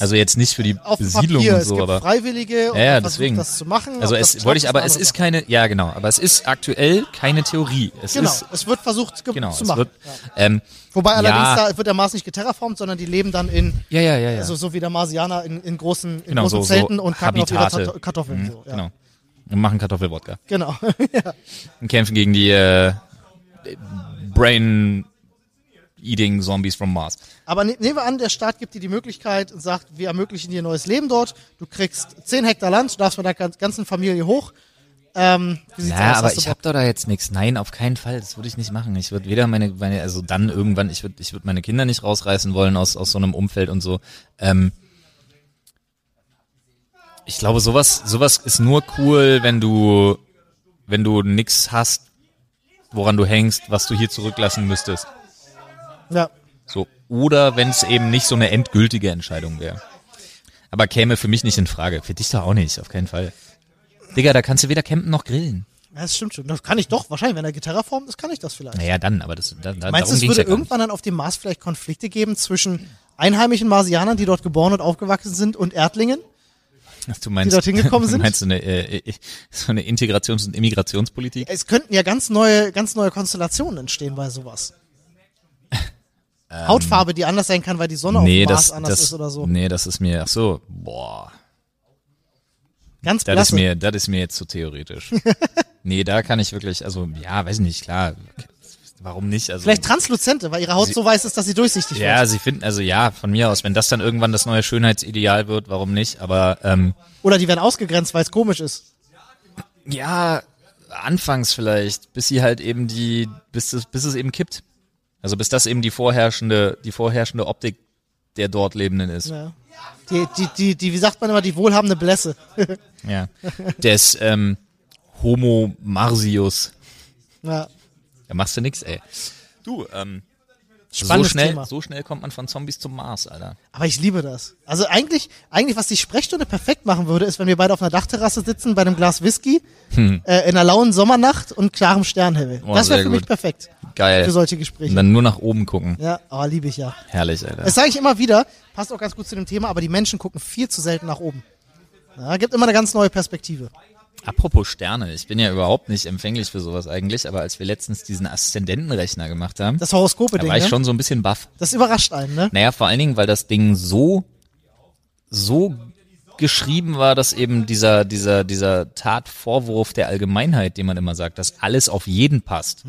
Also jetzt nicht für die Besiedlung Papier. und es so, gibt aber Freiwillige und Ja, ja, deswegen. das zu machen. also es wollte ich, aber es ist keine, ja genau, aber es ist aktuell keine Theorie. Es Genau, ist es wird versucht ge- genau, zu es machen. wird, ja. ähm, Wobei allerdings ja, da wird der Mars nicht geterraformt, sondern die leben dann in, ja, ja, ja, ja. also so wie der Marsianer in, in großen, in genau, großen so, Zelten so und kacken Habitate. Tat- Kartoffeln. Mhm, so. Genau. Und machen Kartoffelwodka. Genau. ja. Und kämpfen gegen die äh, Brain Eating Zombies from Mars. Aber ne, nehmen wir an, der Staat gibt dir die Möglichkeit und sagt, wir ermöglichen dir ein neues Leben dort. Du kriegst 10 Hektar Land, du darfst mit deiner ganzen Familie hoch. Ähm, Ja, aus? aber ich hab doch da jetzt nichts. Nein, auf keinen Fall. Das würde ich nicht machen. Ich würde weder meine, meine, also dann irgendwann, ich würde, ich würde meine Kinder nicht rausreißen wollen aus aus so einem Umfeld und so. Ähm, ich glaube, sowas, sowas ist nur cool, wenn du, wenn du nix hast, woran du hängst, was du hier zurücklassen müsstest. Ja. So. Oder wenn es eben nicht so eine endgültige Entscheidung wäre. Aber käme für mich nicht in Frage. Für dich doch auch nicht, auf keinen Fall. Digga, da kannst du weder campen noch grillen. ja, das stimmt schon. Das kann ich doch, wahrscheinlich, wenn er geterraformt ist, kann ich das vielleicht. Naja, dann, aber das, da, da, Meinst du, es würde ja irgendwann dann auf dem Mars vielleicht Konflikte geben zwischen einheimischen Marsianern, die dort geboren und aufgewachsen sind, und Erdlingen? Du meinst, dorthin gekommen sind? Du meinst so eine, äh, äh, so eine Integrations- und Immigrationspolitik? Es könnten ja ganz neue, ganz neue Konstellationen entstehen bei sowas. Hautfarbe, die anders sein kann, weil die Sonne Ähm. Nee, auf dem Mars das, anders das, ist oder so. nee, das ist mir, ach so, boah, Ganz das ist blasse. mir, das ist mir jetzt zu theoretisch. nee, da kann ich wirklich, also, ja, weiß ich nicht, klar, warum nicht, also. Vielleicht transluzente, weil ihre Haut Sie- so weiß ist, dass sie durchsichtig ja, wird. sie finden, also ja, von mir aus, wenn das dann irgendwann das neue Schönheitsideal wird, warum nicht, aber, ähm, Oder die werden ausgegrenzt, weil es komisch ist. ja, anfangs vielleicht, bis sie halt eben die, bis es, bis es eben kippt. Also bis das eben die vorherrschende, die vorherrschende Optik der dort Lebenden ist. Ja. Die, die, die, die, wie sagt man immer, die wohlhabende Blässe. Ja. Des ähm, Homo Marsius. ja. Da machst du nix, ey. Du, ähm, So Spannendes schnell, Thema. so schnell kommt man von Zombies zum Mars, Alter. Aber ich liebe das. Also eigentlich, eigentlich, was die Sprechstunde perfekt machen würde, ist, wenn wir beide auf einer Dachterrasse sitzen bei einem Glas Whisky, äh, in einer lauen Sommernacht und klarem Sternhimmel. Hm. Oh, das wäre für mich gut. perfekt Geil. für solche Und Gespräche. dann nur nach oben gucken. Ja, oh, liebe ich ja. Herrlich, Alter. Das sage ich immer wieder, passt auch ganz gut zu dem Thema, aber die Menschen gucken viel zu selten nach oben. Ja, gibt immer eine ganz neue Perspektive. Apropos Sterne, ich bin ja überhaupt nicht empfänglich für sowas eigentlich, aber als wir letztens diesen Aszendentenrechner gemacht haben, Das da Horoskope-Ding, war ich ne? schon so ein bisschen baff. Das überrascht einen, ne? Naja, vor allen Dingen, weil das Ding so, so geschrieben war, dass eben dieser, dieser, dieser Tatvorwurf der Allgemeinheit, den man immer sagt, dass alles auf jeden passt,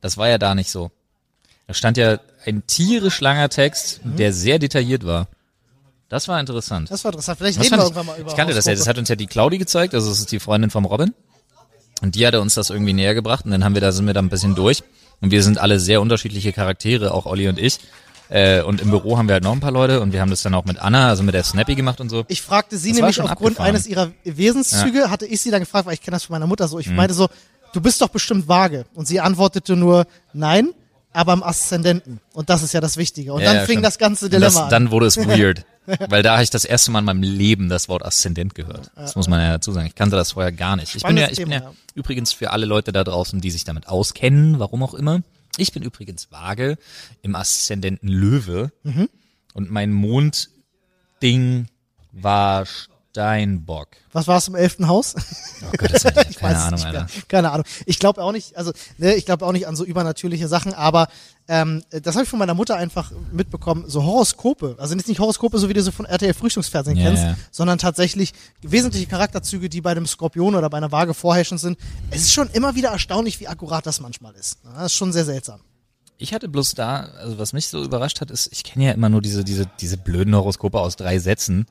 das war ja da nicht so. Da stand ja ein tierisch langer Text, der sehr detailliert war. Das war interessant. Das war interessant. Vielleicht Das reden wir irgendwann mal über ich kannte das ja, das hat uns ja die Claudi gezeigt, also das ist die Freundin vom Robin. Und die hatte uns das irgendwie näher gebracht und dann haben wir da, sind wir da ein bisschen durch. Und wir sind alle sehr unterschiedliche Charaktere, auch Olli und ich. Äh, und im Büro haben wir halt noch ein paar Leute und wir haben das dann auch mit Anna, also mit der Snappy gemacht und so. Ich fragte sie Das nämlich aufgrund eines ihrer Wesenszüge, hatte ich sie dann gefragt, weil ich kenne das von meiner Mutter so. Ich meinte so, du bist doch bestimmt vage. Und sie antwortete nur, nein, aber im Aszendenten. Und das ist ja das Wichtige. Und Ja, dann ja, fing stimmt. das ganze Dilemma das, an. dann wurde es weird. weil da habe ich das erste Mal in meinem Leben das Wort Aszendent gehört. Das muss man ja dazu sagen. Ich kannte das vorher gar nicht. Ich bin ja, ich bin ja Thema, ja. übrigens für alle Leute da draußen, die sich damit auskennen, warum auch immer. Ich bin übrigens vage im Aszendenten Löwe. Mhm. Und mein Mondding war Steinbock. Was war es im elften Haus? Oh Gott, das Ich keine weiß es Ahnung, nicht. Alter. Keine Ahnung. Ich glaube auch nicht, also ne, ich glaube auch nicht an so übernatürliche Sachen, aber ähm, das habe ich von meiner Mutter einfach mitbekommen. So Horoskope, also jetzt nicht Horoskope, so wie du sie von RTL Frühstücksfernsehen Ja, kennst, sondern tatsächlich wesentliche Charakterzüge, die bei einem Skorpion oder bei einer Waage vorherrschend sind. Es ist schon immer wieder erstaunlich, wie akkurat das manchmal ist. Das ist schon sehr seltsam. Ich hatte bloß da, also was mich so überrascht hat, ist, ich kenne ja immer nur diese, diese, diese blöden Horoskope aus drei Sätzen,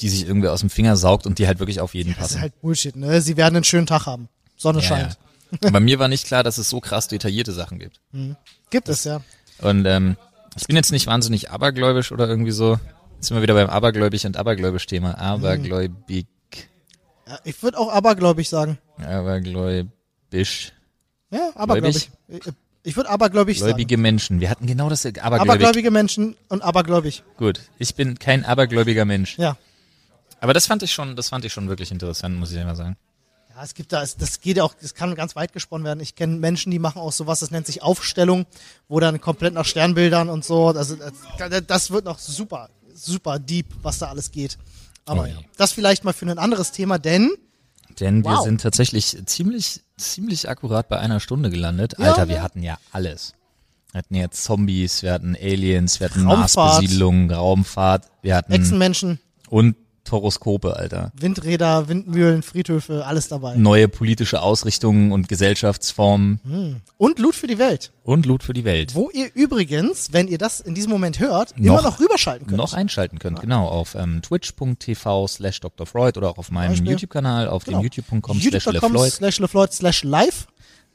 die sich irgendwie aus dem Finger saugt und die halt wirklich auf jeden Das ist passen. halt Bullshit, ne? Sie werden einen schönen Tag haben. Sonne Ja, scheint. ja. Bei mir war nicht klar, dass es so krass detaillierte Sachen gibt. Gibt es, ja. Und ähm, ich bin jetzt nicht wahnsinnig abergläubisch oder irgendwie so. Jetzt sind wir wieder beim abergläubig und abergläubisch Thema. Abergläubig, ja ich würde auch abergläubig sagen. abergläubisch, Ja, abergläubig. Ich würde abergläubig sagen. gläubige Menschen. Wir hatten genau das abergläubig. Abergläubige Menschen und abergläubig. Gut, ich bin kein abergläubiger Mensch. Ja. Aber das fand ich schon, das fand ich schon wirklich interessant, muss ich einmal sagen. Ja, es gibt da, es- das geht auch, das kann ganz weit gesponnen werden. Ich kenne Menschen, die machen auch sowas, das nennt sich Aufstellung, wo dann komplett nach Sternbildern und so, also das, wird noch super, super deep, was da alles geht. Aber Oh ja, das vielleicht mal für ein anderes Thema, denn Denn wir Wow. sind tatsächlich ziemlich, ziemlich akkurat bei einer Stunde gelandet. Ja, Alter, wir hatten ja alles. Wir hatten ja Zombies, wir hatten Aliens, wir hatten Raumfahrt. Marsbesiedlung, Raumfahrt, wir hatten Echsenmenschen, und Horoskope, Alter. Windräder, Windmühlen, Friedhöfe, alles dabei. Neue politische Ausrichtungen und Gesellschaftsformen Und Loot für die Welt, und Loot für die Welt. wo ihr übrigens, wenn ihr das in diesem Moment hört, immer Noch- noch rüberschalten könnt. Noch einschalten könnt, genau, auf ähm, twitch.tv slash Dr. Freud oder auch auf meinem. YouTube-Kanal, auf Genau. dem youtube.com slash LeFloid. slash LeFloid slash live.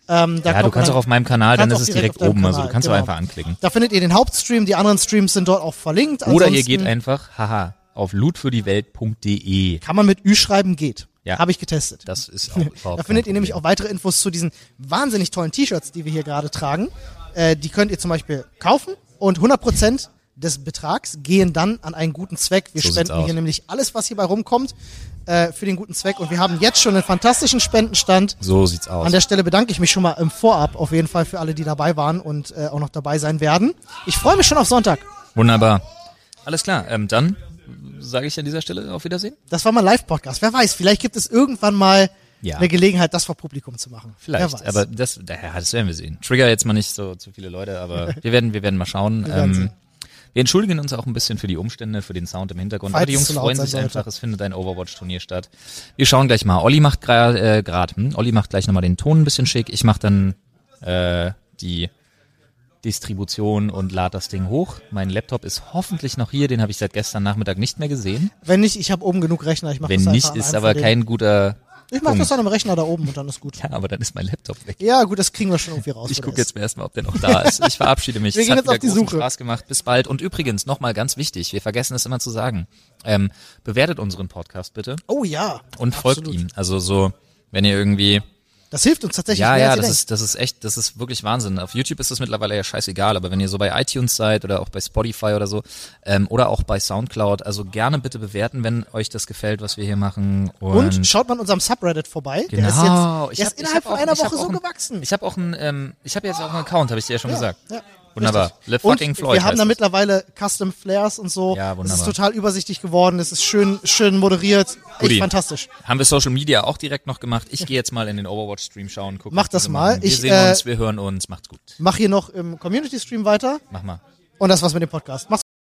Ähm, da Ja, du kannst auch auf meinem Kanal, dann ist es direkt deinem oben, also du Kanal, kannst auch genau. einfach anklicken. Da findet ihr den Hauptstream, die anderen Streams sind dort auch verlinkt. Oder ihr Ansonsten geht einfach, haha, auf lootfürdiewelt.de. Kann man mit Ü schreiben, geht. Ja. Habe ich getestet. Das ist auch Da findet ihr nämlich auch weitere Infos zu diesen wahnsinnig tollen T-Shirts, die wir hier gerade tragen. Äh, die könnt ihr zum Beispiel kaufen und 100% des Betrags gehen dann an einen guten Zweck. Wir So spenden hier nämlich alles, was hierbei rumkommt, äh, für den guten Zweck. Und wir haben jetzt schon einen fantastischen Spendenstand. So sieht's aus. An der Stelle bedanke ich mich schon mal im Vorab auf jeden Fall für alle, die dabei waren und äh, auch noch dabei sein werden. Ich freue mich schon auf Sonntag. Wunderbar. Alles klar, ähm, dann sage ich an dieser Stelle auf Wiedersehen. Das war mein Live-Podcast. Wer weiß, vielleicht gibt es irgendwann mal Ja. eine Gelegenheit, das vor Publikum zu machen. Wer Vielleicht, weiß. aber das, daher, das werden wir sehen. Trigger jetzt mal nicht so zu viele Leute, aber wir werden, wir werden mal schauen. werden ähm, wir entschuldigen uns auch ein bisschen für die Umstände, für den Sound im Hintergrund. Falls aber die Jungs freuen sich sollte. einfach, es findet ein Overwatch-Turnier statt. Wir schauen gleich mal. Olli macht gerade, äh, grad, hm? Olli macht gleich nochmal den Ton ein bisschen schick. Ich mache dann äh, die Distribution und lade das Ding hoch. Mein Laptop ist hoffentlich noch hier, den habe ich seit gestern Nachmittag nicht mehr gesehen. Wenn nicht, ich habe oben genug Rechner. Ich mache Wenn das nicht, ist aber kein guter Ich mache das an einem Rechner da oben und dann ist gut. Ja, aber dann ist mein Laptop weg. Ja, gut, das kriegen wir schon irgendwie raus. Ich gucke jetzt erstmal, ob der noch da ist. Ich verabschiede mich. Wir es gehen hat jetzt auf die Suche. Spaß gemacht. Bis bald. Und übrigens, nochmal ganz wichtig, wir vergessen es immer zu sagen. Ähm, bewertet unseren Podcast bitte Oh ja. und absolut. folgt ihm. Also so, wenn ihr irgendwie Das hilft uns tatsächlich Ja, ja, das denkt. ist, das ist echt, das ist wirklich Wahnsinn. Auf YouTube ist das mittlerweile ja scheißegal, aber wenn ihr so bei iTunes seid oder auch bei Spotify oder so, ähm, oder auch bei Soundcloud, also gerne bitte bewerten, wenn euch das gefällt, was wir hier machen. Und, Und schaut mal in unserem Subreddit vorbei. genau. Der ist jetzt der hab- ist innerhalb hab von auch- einer ich Woche so ein- gewachsen. Ich habe auch einen, ähm, ich habe jetzt auch einen Account, habe ich dir ja schon gesagt. ja, Wunderbar. Und fucking Floyd. wir haben da es. mittlerweile Custom Flares und so. Ja, Es wunderbar. ist total übersichtlich geworden. Es ist schön, schön moderiert. Echt fantastisch. Haben wir Social Media auch direkt noch gemacht. Ich gehe jetzt mal in den Overwatch-Stream schauen. Gucken, Mach das mal. machen. Wir Ich, sehen äh, uns, wir hören uns. Macht's gut. Mach hier noch im Community Stream weiter. Mach mal. Und das war's mit dem Podcast. Mach's